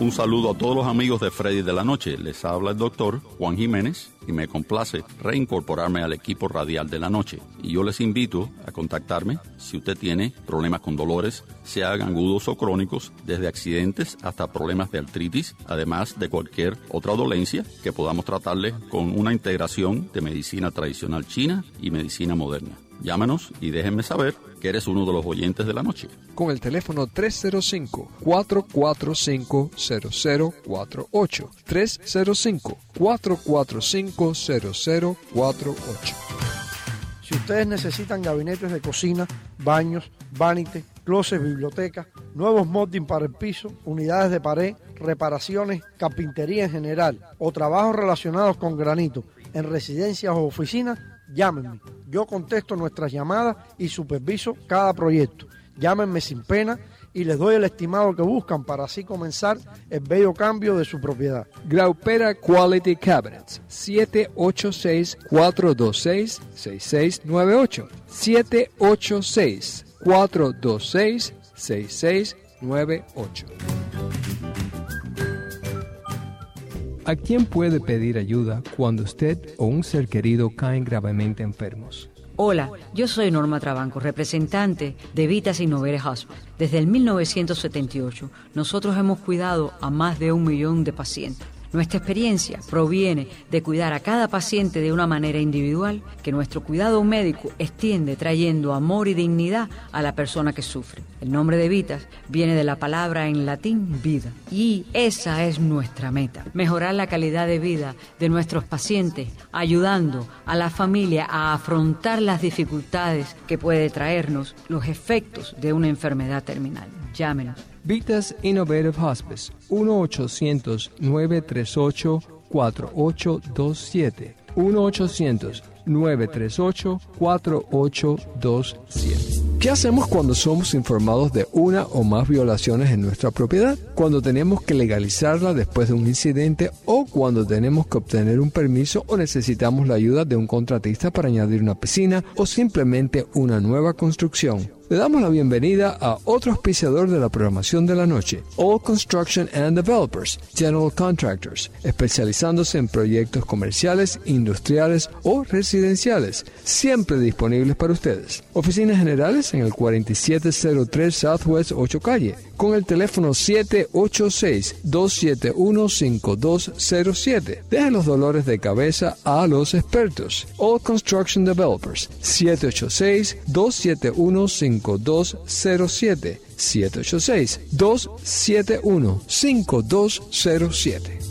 Un saludo a todos los amigos de Freddy de la Noche. Les habla el doctor Juan Jiménez y me complace reincorporarme al equipo radial de la noche. Y yo les invito a contactarme si usted tiene problemas con dolores, sean agudos o crónicos, desde accidentes hasta problemas de artritis, además de cualquier otra dolencia que podamos tratarle con una integración de medicina tradicional china y medicina moderna. Llámanos y déjenme saber que eres uno de los oyentes de la noche. Con el teléfono 305-445-0048. 305-445-0048. Si ustedes necesitan gabinetes de cocina, baños, vanities, closets, bibliotecas, nuevos modding para el piso, unidades de pared, reparaciones, carpintería en general o trabajos relacionados con granito en residencias o oficinas, llámenme. Yo contesto nuestras llamadas y superviso cada proyecto. Llámenme sin pena y les doy el estimado que buscan para así comenzar el bello cambio de su propiedad. Graupera Quality Cabinets 786-426-6698 786-426-6698 ¿A quién puede pedir ayuda cuando usted o un ser querido caen gravemente enfermos? Hola, yo soy Norma Trabanco, representante de Vitas Innovative Hospital. Desde el 1978, nosotros hemos cuidado a más de un millón de pacientes. Nuestra experiencia proviene de cuidar a cada paciente de una manera individual, que nuestro cuidado médico extiende trayendo amor y dignidad a la persona que sufre. El nombre de Vitas viene de la palabra en latín vida y esa es nuestra meta, mejorar la calidad de vida de nuestros pacientes, ayudando a la familia a afrontar las dificultades que puede traernos los efectos de una enfermedad terminal. Llámenos Vitas Innovative Hospice 1-800-938-4827 1-800-938-4827 ¿Qué hacemos cuando somos informados de una o más violaciones en nuestra propiedad? Cuando tenemos que legalizarla después de un incidente o cuando tenemos que obtener un permiso o necesitamos la ayuda de un contratista para añadir una piscina o simplemente una nueva construcción. Le damos la bienvenida a otro auspiciador de la programación de la noche, All Construction and Developers, General Contractors, especializándose en proyectos comerciales, industriales o residenciales, siempre disponibles para ustedes. Oficinas generales en el 4703 Southwest 8 Calle, con el teléfono 786-271-5207. Dejen los dolores de cabeza a los expertos. All Construction Developers, 786-271-5207. 786-271-5207.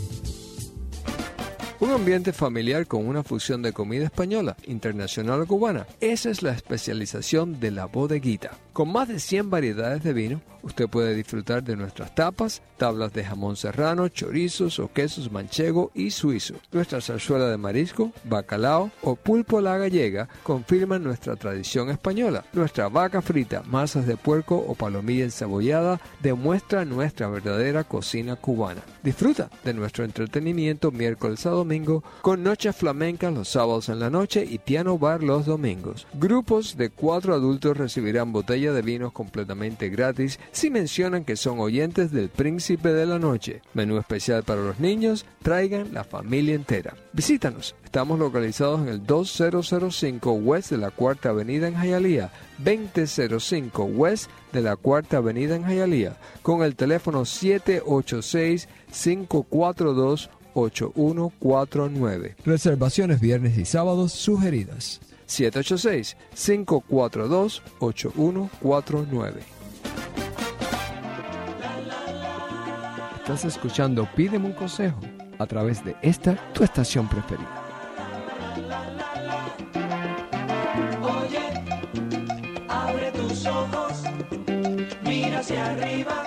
Un ambiente familiar con una fusión de comida española, internacional o cubana. Esa es la especialización de la bodeguita. Con más de 100 variedades de vino, usted puede disfrutar de nuestras tapas, tablas de jamón serrano, chorizos o quesos manchego y suizo. Nuestra zarzuela de marisco, bacalao o pulpo la gallega confirman nuestra tradición española. Nuestra vaca frita, masas de puerco o palomilla encebollada demuestra nuestra verdadera cocina cubana. Disfruta de nuestro entretenimiento miércoles a domingo con noches flamencas los sábados en la noche y piano bar los domingos. Grupos de cuatro adultos recibirán botella de vinos completamente gratis si mencionan que son oyentes del Príncipe de la Noche. Menú especial para los niños, traigan la familia entera. Visítanos. Estamos localizados en el 2005 West de la Cuarta Avenida en Hialeah, 2005 West de la Cuarta Avenida en Hialeah, con el teléfono 786 542 8149. Reservaciones viernes y sábados sugeridas. 786-542-8149. Estás escuchando Pídeme un consejo a través de esta tu estación preferida. Oh, tus ojos, mira hacia arriba,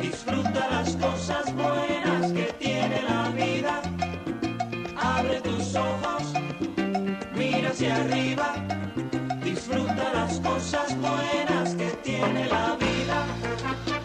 disfruta las cosas buenas que tiene la vida. Abre tus ojos, mira hacia arriba, disfruta las cosas buenas que tiene la vida.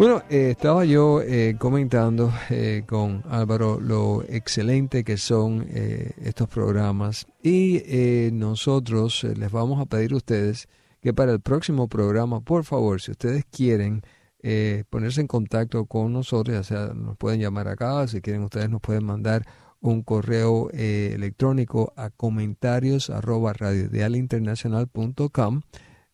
Bueno, eh, estaba yo eh, comentando eh, con Álvaro lo excelente que son eh, estos programas. Y eh, nosotros les vamos a pedir a ustedes que para el próximo programa, por favor, si ustedes quieren ponerse en contacto con nosotros, ya sea nos pueden llamar acá, si quieren ustedes nos pueden mandar un correo electrónico a comentarios arroba radiodialinternacional.com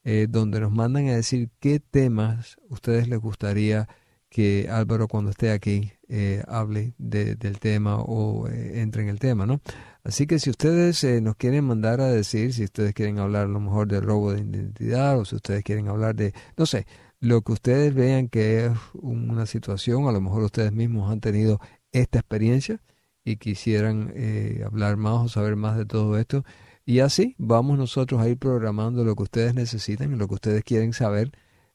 eh, donde nos mandan a decir qué temas ustedes les gustaría que Álvaro cuando esté aquí eh, hable de- del tema o eh, entre en el tema, ¿no? Así que si ustedes eh, nos quieren mandar a decir, si ustedes quieren hablar a lo mejor de robo de identidad o si ustedes quieren hablar de, no sé, lo que ustedes vean que es una situación, a lo mejor ustedes mismos han tenido esta experiencia y quisieran eh, hablar más o saber más de todo esto. Y así vamos nosotros a ir programando lo que ustedes necesitan y lo que ustedes quieren saber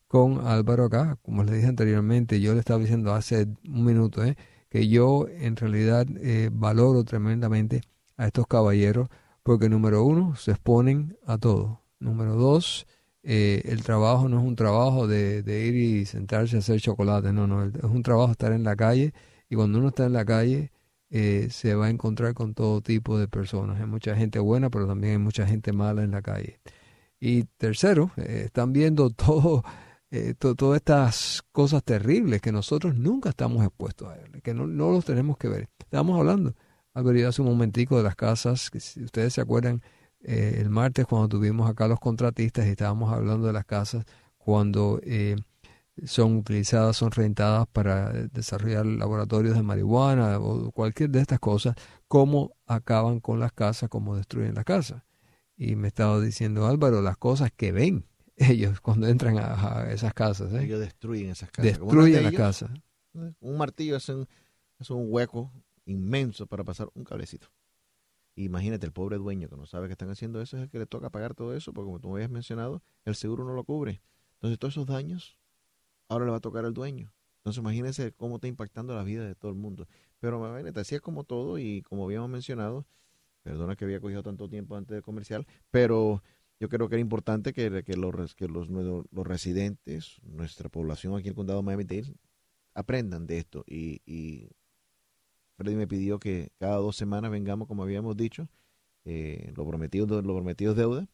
con Álvaro acá. Como les dije anteriormente, yo le estaba diciendo hace un minuto eh, que yo en realidad eh, valoro tremendamente a estos caballeros porque número uno, se exponen a todo. Número dos, eh, el trabajo no es un trabajo de, de ir y sentarse a hacer chocolate, no, no, es un trabajo estar en la calle y cuando uno está en la calle eh, se va a encontrar con todo tipo de personas. Hay mucha gente buena, pero también hay mucha gente mala en la calle. Y tercero, eh, están viendo todo, eh, to- todas estas cosas terribles que nosotros nunca estamos expuestos a ver, que no, no los tenemos que ver. Estábamos hablando, Álvaro, hace un momentico de las casas, que si ustedes se acuerdan, eh, el martes cuando tuvimos acá los contratistas y estábamos hablando de las casas cuando eh, son utilizadas, son rentadas para eh, desarrollar laboratorios de marihuana o cualquier de estas cosas, cómo acaban con las casas, cómo destruyen las casas. Y me estaba diciendo Álvaro, las cosas que ven ellos cuando entran a, a esas casas. ¿eh? Ellos destruyen esas casas. Destruyen las casas. ellos, Un martillo es un, es un hueco inmenso para pasar un cablecito. Imagínate, el pobre dueño que no sabe que están haciendo eso es el que le toca pagar todo eso, porque como tú habías mencionado, el seguro no lo cubre. Entonces, todos esos daños ahora le va a tocar al dueño. Entonces, imagínense cómo está impactando la vida de todo el mundo. Pero imagínate, así es como todo, y como habíamos mencionado, perdona que había cogido tanto tiempo antes de comercial, pero yo creo que era importante que, que, los, que los, los residentes, nuestra población aquí en el condado de Miami-Dade, aprendan de esto. Y, y Freddy me pidió que cada dos semanas vengamos, como habíamos dicho, eh, lo, prometido, lo prometido es deuda.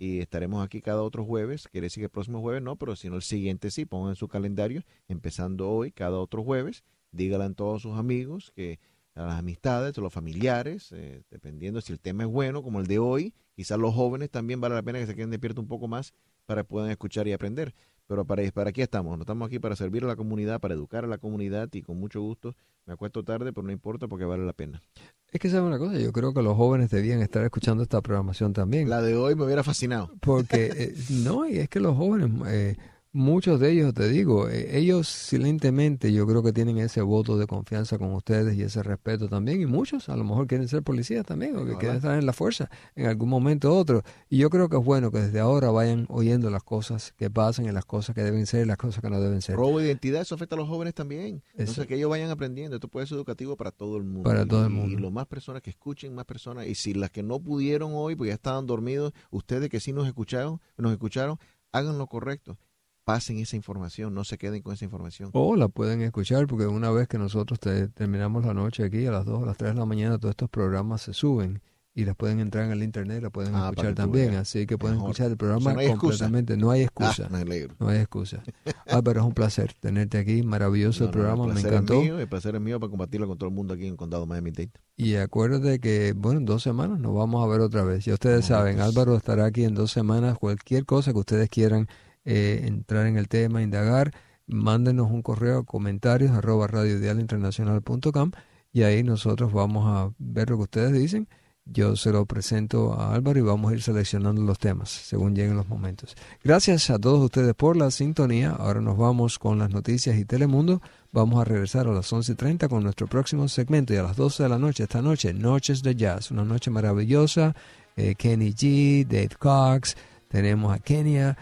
Y estaremos aquí cada otro jueves. Quiere decir que el próximo jueves no, pero si no el siguiente sí. Pongan en su calendario, empezando hoy, cada otro jueves. Díganle a todos sus amigos, que a las amistades, a los familiares, eh, dependiendo si el tema es bueno, como el de hoy. Quizás los jóvenes también vale la pena que se queden despiertos un poco más para que puedan escuchar y aprender. Pero para, para aquí estamos, no estamos aquí para servir a la comunidad, para educar a la comunidad y con mucho gusto me acuesto tarde, pero no importa porque vale la pena. Es que sabe una cosa, yo creo que los jóvenes debían estar escuchando esta programación también. La de hoy me hubiera fascinado. Porque, eh, no, y es que los jóvenes, eh, muchos de ellos, te digo, eh, ellos silentemente yo creo que tienen ese voto de confianza con ustedes y ese respeto también. Y muchos a lo mejor quieren ser policías también o que quieren estar en la fuerza en algún momento u otro. Y yo creo que es bueno que desde ahora vayan oyendo las cosas que pasan y las cosas que deben ser y las cosas que no deben ser. Robo de identidad, eso afecta a los jóvenes también. Entonces Eso. que ellos vayan aprendiendo. Esto puede ser educativo para todo el mundo. Para todo el Y- mundo. Y lo más personas que escuchen, más personas. Y si las que no pudieron hoy, porque ya estaban dormidos, ustedes que sí nos escucharon, nos escucharon, hagan lo correcto. Pasen esa información, no se queden con esa información. O la pueden escuchar porque una vez que nosotros te- terminamos la noche aquí a las 2 a las 3 de la mañana, todos estos programas se suben y las pueden entrar en el internet, la pueden Ah, escuchar también. veas. Así que pueden Mejor. escuchar el O programa sea, no excusa. completamente. No hay excusa. Ah, me alegro. No hay excusa. Ah, pero es un placer tenerte aquí. Maravilloso No, el no, programa, el me encantó. Es mío, el placer es mío para compartirlo con todo el mundo aquí en el condado de Miami-Dade. Y acuérdate que, bueno, en dos semanas nos vamos a ver otra vez. Ya ustedes saben. Álvaro estará aquí en dos semanas. Cualquier cosa que ustedes quieran eh, entrar en el tema, indagar, mándenos un correo a comentarios arroba radiodialinternacional.com y ahí nosotros vamos a ver lo que ustedes dicen. Yo se lo presento a Álvaro y vamos a ir seleccionando los temas según lleguen los momentos. Gracias a todos ustedes por la sintonía. Ahora nos vamos con las noticias y Telemundo. Vamos a regresar a las 11.30 con nuestro próximo segmento y a las 12 de la noche, esta noche, Noches de Jazz. Una noche maravillosa. Eh, Kenny G, Dave Cox, tenemos a Kenia.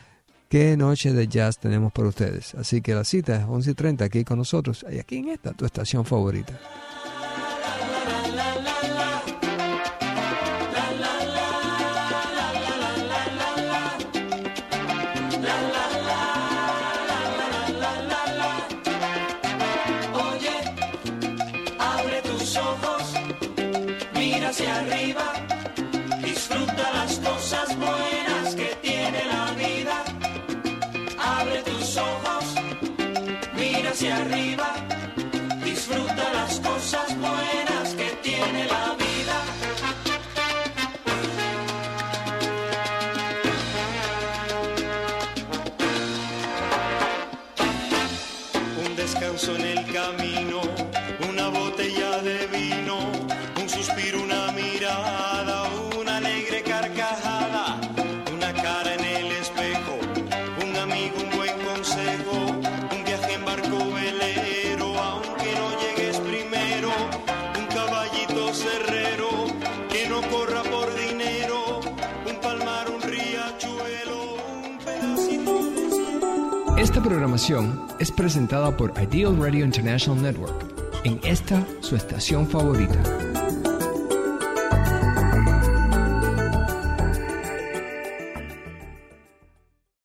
¿Qué noche de jazz tenemos para ustedes? Así que la cita es 11.30 aquí con nosotros y aquí en esta, tu estación favorita. Esta programación es presentada por Ideal Radio International Network en esta su estación favorita.